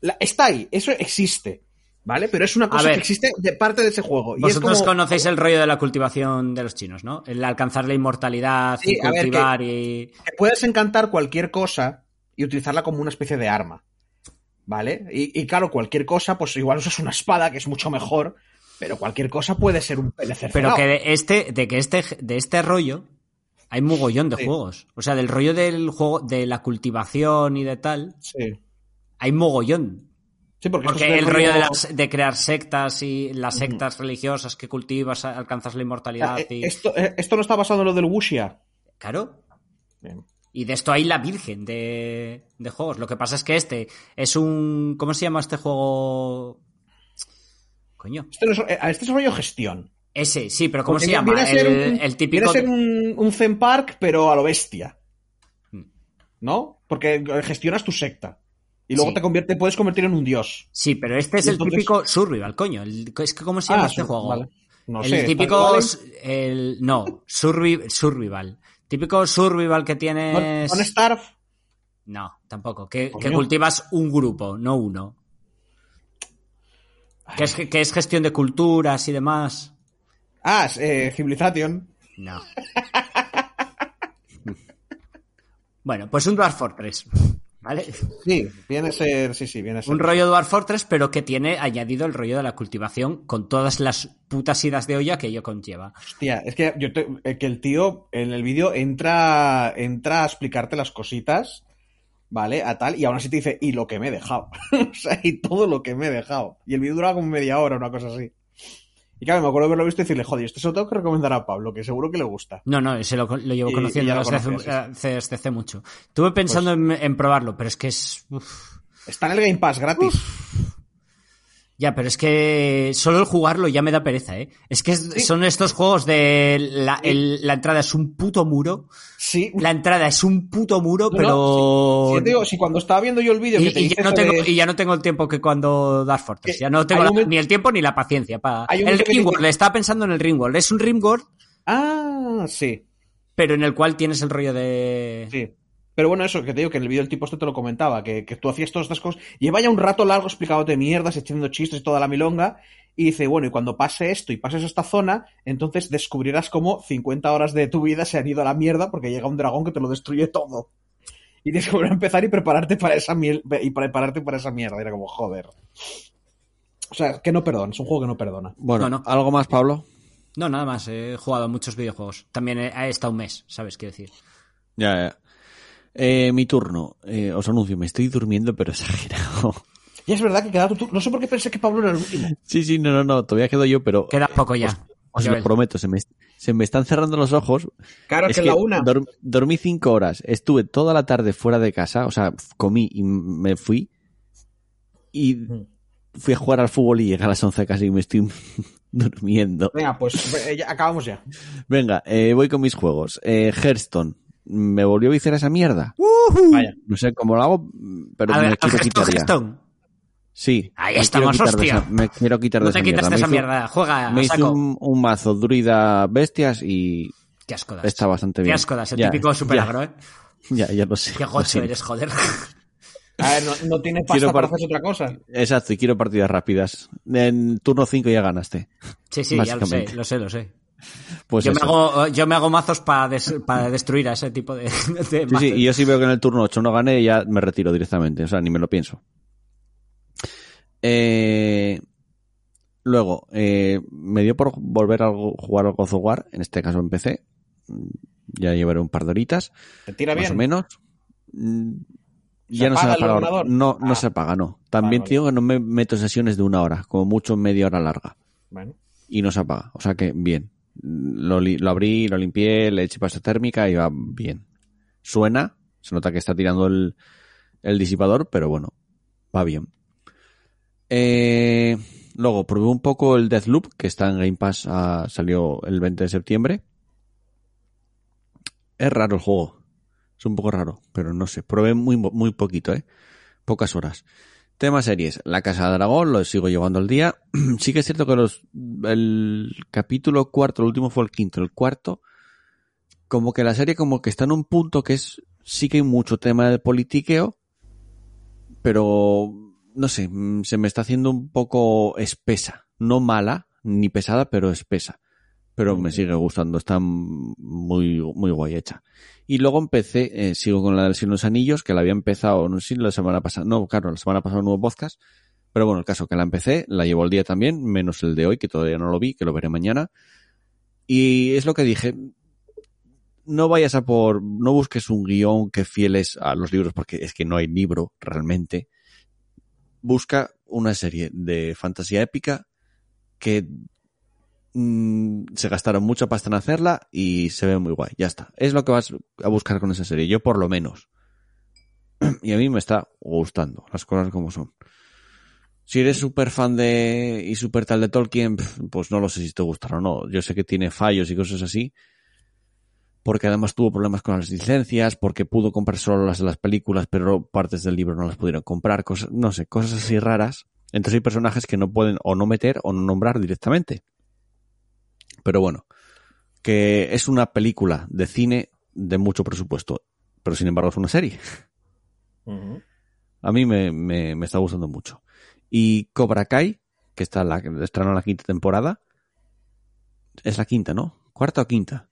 La- está ahí, eso existe. ¿Vale? Pero es una cosa ver. que existe de parte de ese juego. Y es Vosotros como- conocéis el rollo de la cultivación de los chinos, ¿no? El alcanzar la inmortalidad, Sí, y ver, cultivar y. que puedes encantar cualquier cosa y utilizarla como una especie de arma. ¿Vale? Y, y claro, cualquier cosa, pues igual usas una espada, que es mucho mejor, pero cualquier cosa puede ser un pene Pero que de este, de que este, de este rollo hay mogollón de Sí. juegos. O sea, del rollo del juego, de la cultivación y de tal, Sí. hay mogollón. Sí, porque, el rollo de, las- de crear sectas y las sectas religiosas que cultivas, alcanzas la sea, inmortalidad. eh, y... esto, eh, esto no está basado en lo del Wuxia. Claro. Bien. Y de esto hay la virgen de, de juegos. Lo que pasa es que este es un. ¿Cómo se llama este juego? Coño. Este, no es, eh, este es rollo gestión. Ese, sí, pero ¿cómo Porque se llama? viene El, un- el Viene típico. a ser un, un Zen Park, pero a lo bestia. Hmm. ¿No? Porque gestionas tu secta. Y luego Sí. te, convierte, puedes convertir en un dios. Sí, pero este es el entonces- típico survival, coño. El- es que ¿cómo se llama Ah, este juego? vale. No el sé, típico. El, no, survi- survival. Típico survival que ¿Con, tienes. con Starve? No, tampoco. Que, cultivas un grupo, no uno. Que es, que es gestión de culturas y demás. Ah, eh, Civilization. No. (laughs) bueno, pues un Dwarf Fortress. ¿Vale? Sí, viene a ser. Sí, sí, viene a ser. Un rollo Dwarf Fortress, pero que tiene añadido el rollo de la cultivación con todas las putas idas de olla que ello conlleva. Hostia, es que, yo te- eh, que el tío en el vídeo entra, entra a explicarte las cositas, ¿vale? A tal, y aún así te dice, y lo que me he dejado. (laughs) o sea, y todo lo que me he dejado. Y el vídeo dura como media hora, una cosa así. Y claro, me acuerdo haberlo visto y decirle, joder, esto se lo tengo que recomendar a Pablo, que seguro que le gusta. No, no, ese lo, lo llevo Y- conociendo lo hace, hace- hace mucho. Estuve pensando Pues en, en probarlo, pero es que es... uf. Está en el Game Pass gratis. Ya, pero es que solo el jugarlo ya me da pereza, ¿eh? Es que es- son estos juegos de la, el- la entrada es un puto muro, Sí. la entrada es un puto muro, No, pero... no, sí, sí, te digo, si cuando estaba viendo yo el vídeo y, que te y ya no tengo, de- y ya no tengo el tiempo que cuando Dark Fortress. Ya no tengo la- momento- ni el tiempo ni la paciencia. para El Ringworld, dice- estaba pensando en el Ringworld. Es un Ringworld, Ah, sí, pero en el cual tienes el rollo de... sí. Pero bueno, eso que te digo que en el vídeo el tipo este te lo comentaba, que, que tú hacías todas estas cosas, lleva ya un rato largo explicándote mierdas, echando chistes y toda la milonga, y dice, bueno, y cuando pase esto y pases esta zona, entonces descubrirás cómo 50 horas de tu vida se han ido a la mierda porque llega un dragón que te lo destruye todo. Y tienes que volver a empezar y prepararte para esa miel y prepararte para esa mierda. Era como, joder. O sea, que no perdona, es un juego que no perdona. Bueno, No, no. ¿algo más, Pablo? No, nada más. He jugado muchos videojuegos. También he, he estado un mes, ¿sabes qué decir? Ya, ya. Eh, mi turno. Eh, os anuncio, me estoy durmiendo, pero (laughs) exagerado. Y es verdad que queda tu turno. No sé por qué pensé que Pablo era el último. Sí, sí, no, no, no, todavía quedo yo, pero Queda poco ya. os lo prometo, se me, se me están cerrando los ojos. Claro, Es que, la una. dorm- dormí cinco horas, estuve toda la tarde fuera de casa, o sea, comí y me fui. Y Mm. fui a jugar al fútbol y llegué a las 11 casi y me estoy (laughs) durmiendo. Venga, pues eh, ya- acabamos ya. Venga, eh, voy con mis juegos. Eh, Hearthstone. ¿Me volvió a viciar esa mierda? Vaya. No sé cómo lo hago, pero A me ver, quiero quitar ya. Sí. Ahí estamos, quiero quitar de hostia. esa- me quiero quitar de No esa te quitas de esa Me hizo- mierda. Juega Me saco. un, un mazo druida bestias y Qué asco das. está bastante bien. Qué asco das. El Ya, típico super ya, agro, ¿eh? Ya, ya lo sé. Qué gocho eres, joder. A ver, no, no tiene Quiero pasta para par- hacer otra cosa. Exacto, y quiero partidas rápidas. En turno 5 ya ganaste. Sí, sí, ya lo sé, lo sé, lo sé. Pues yo, me hago, yo me hago mazos para, des- para destruir a ese tipo de, de Sí, mazos. sí, y yo sí veo que en el turno 8 no gané, ya me retiro directamente, o sea, ni me lo pienso. Eh, luego, eh, me dio por volver a jugar al God of War, en este caso en PC. Ya llevaré un par de horitas, Te tira más bien. o menos. ¿Se Ya no se apaga? No, no Ah. se apaga, no. También Vale, digo que no me meto sesiones de una hora, como mucho media hora larga. Bueno. y no se apaga. O sea que bien. Lo, lo abrí, lo limpié, le eché pasta térmica y va bien. Suena, se nota que está tirando el, el disipador, pero bueno, va bien. Eh, luego probé un poco el Deathloop, que está en Game Pass, ah, salió el 20 de septiembre. Es raro el juego. Es un poco raro, pero no sé. Probé muy, muy poquito, ¿eh? Pocas horas. Tema series. La Casa de Dragón, lo sigo llevando al día. (clears throat) sí que es cierto que los, el capítulo cuarto, el último fue el quinto, el cuarto, como que la serie como que está en un punto que es, sí que hay mucho tema de politiqueo, pero no sé, mm, se me está haciendo un poco espesa. No mala, ni pesada, pero espesa. Pero me sigue gustando, está muy, muy guay hecha. Y luego empecé, eh, sigo con la del de los Anillos, que la había empezado, no sé si la semana pasada, no, claro, la semana pasada un nuevo podcast, pero bueno, el caso que la empecé, la llevo al día también, menos el de hoy, que todavía no lo vi, que lo veré mañana. Y es lo que dije, no vayas a por, no busques un guion que fieles a los libros, porque es que no hay libro realmente. Busca una serie de fantasía épica que mm, se gastaron mucha pasta en hacerla y se ve muy guay. Ya está. Es lo que vas a buscar con esa serie. Yo por lo menos. (clears throat) Y a mí me está gustando las cosas como son. Si eres súper fan de y súper tal de Tolkien, pues no lo sé si te gustará o no. Yo sé que tiene fallos y cosas así. Porque además tuvo problemas con las licencias, porque pudo comprar solo las de las películas, pero partes del libro no las pudieron comprar, cosas, no sé, cosas así raras. Entonces hay personajes que no pueden o no meter o no nombrar directamente. Pero bueno, que es una película de cine de mucho presupuesto, pero sin embargo es una serie. A mí me, me, me está gustando mucho. Y Cobra Kai, que está la, estrenó la quinta temporada, es la quinta, ¿no? ¿Cuarta o quinta?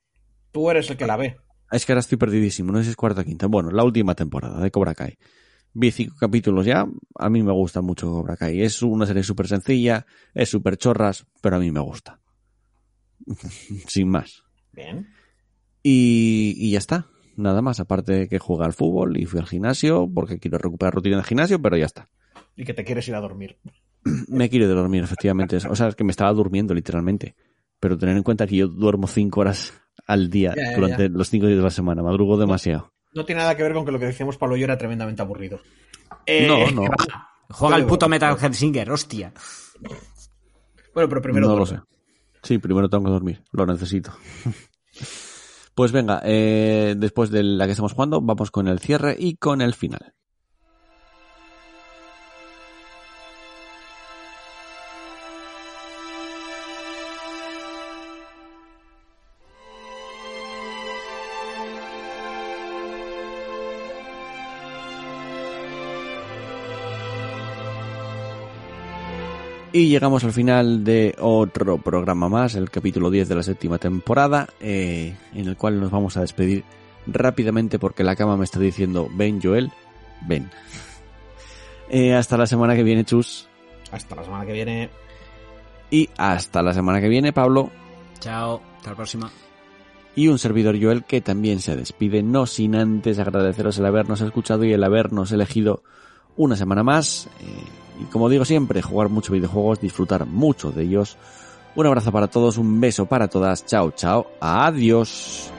Tú eres el que la ve. Es que ahora estoy perdidísimo, no sé si es cuarta o quinta. Bueno, la última temporada de Cobra Kai. Vi cinco capítulos ya, a mí me gusta mucho Cobra Kai. Es una serie súper sencilla, es súper chorras, pero a mí me gusta. (laughs) Sin más. Bien. Y, y ya está. Nada más, aparte de que juega al fútbol y fui al gimnasio, porque quiero recuperar rutina de gimnasio, pero ya está. Y que te quieres ir a dormir. (clears throat) Me quiero ir de dormir, efectivamente. O sea, es que me estaba durmiendo, literalmente. Pero tener en cuenta que yo duermo cinco horas al día Ya, ya, durante los cinco días de la semana. Madrugo demasiado. No tiene nada que ver con que lo que decíamos Pablo y yo era tremendamente aburrido. Eh, No, no. (laughs) Juega el puto Metal Hellsinger, hostia. Bueno, pero primero no lo sé. Sí, primero tengo que dormir. Lo necesito. (laughs) Pues venga, eh, después de la que estamos jugando, vamos con el cierre y con el final. Y llegamos al final de otro programa más, el capítulo 10 de la séptima temporada, eh, en el cual nos vamos a despedir rápidamente porque la cama me está diciendo, ven Joel, ven. Eh, hasta la semana que viene, Chus. Hasta la semana que viene. Y hasta la semana que viene, Pablo. Chao, hasta la próxima. Y un servidor Joel que también se despide, no sin antes agradeceros el habernos escuchado y el habernos elegido una semana más. Eh, y como digo siempre, jugar mucho videojuegos, disfrutar mucho de ellos. Un abrazo para todos, un beso para todas. Chao, chao. Adiós.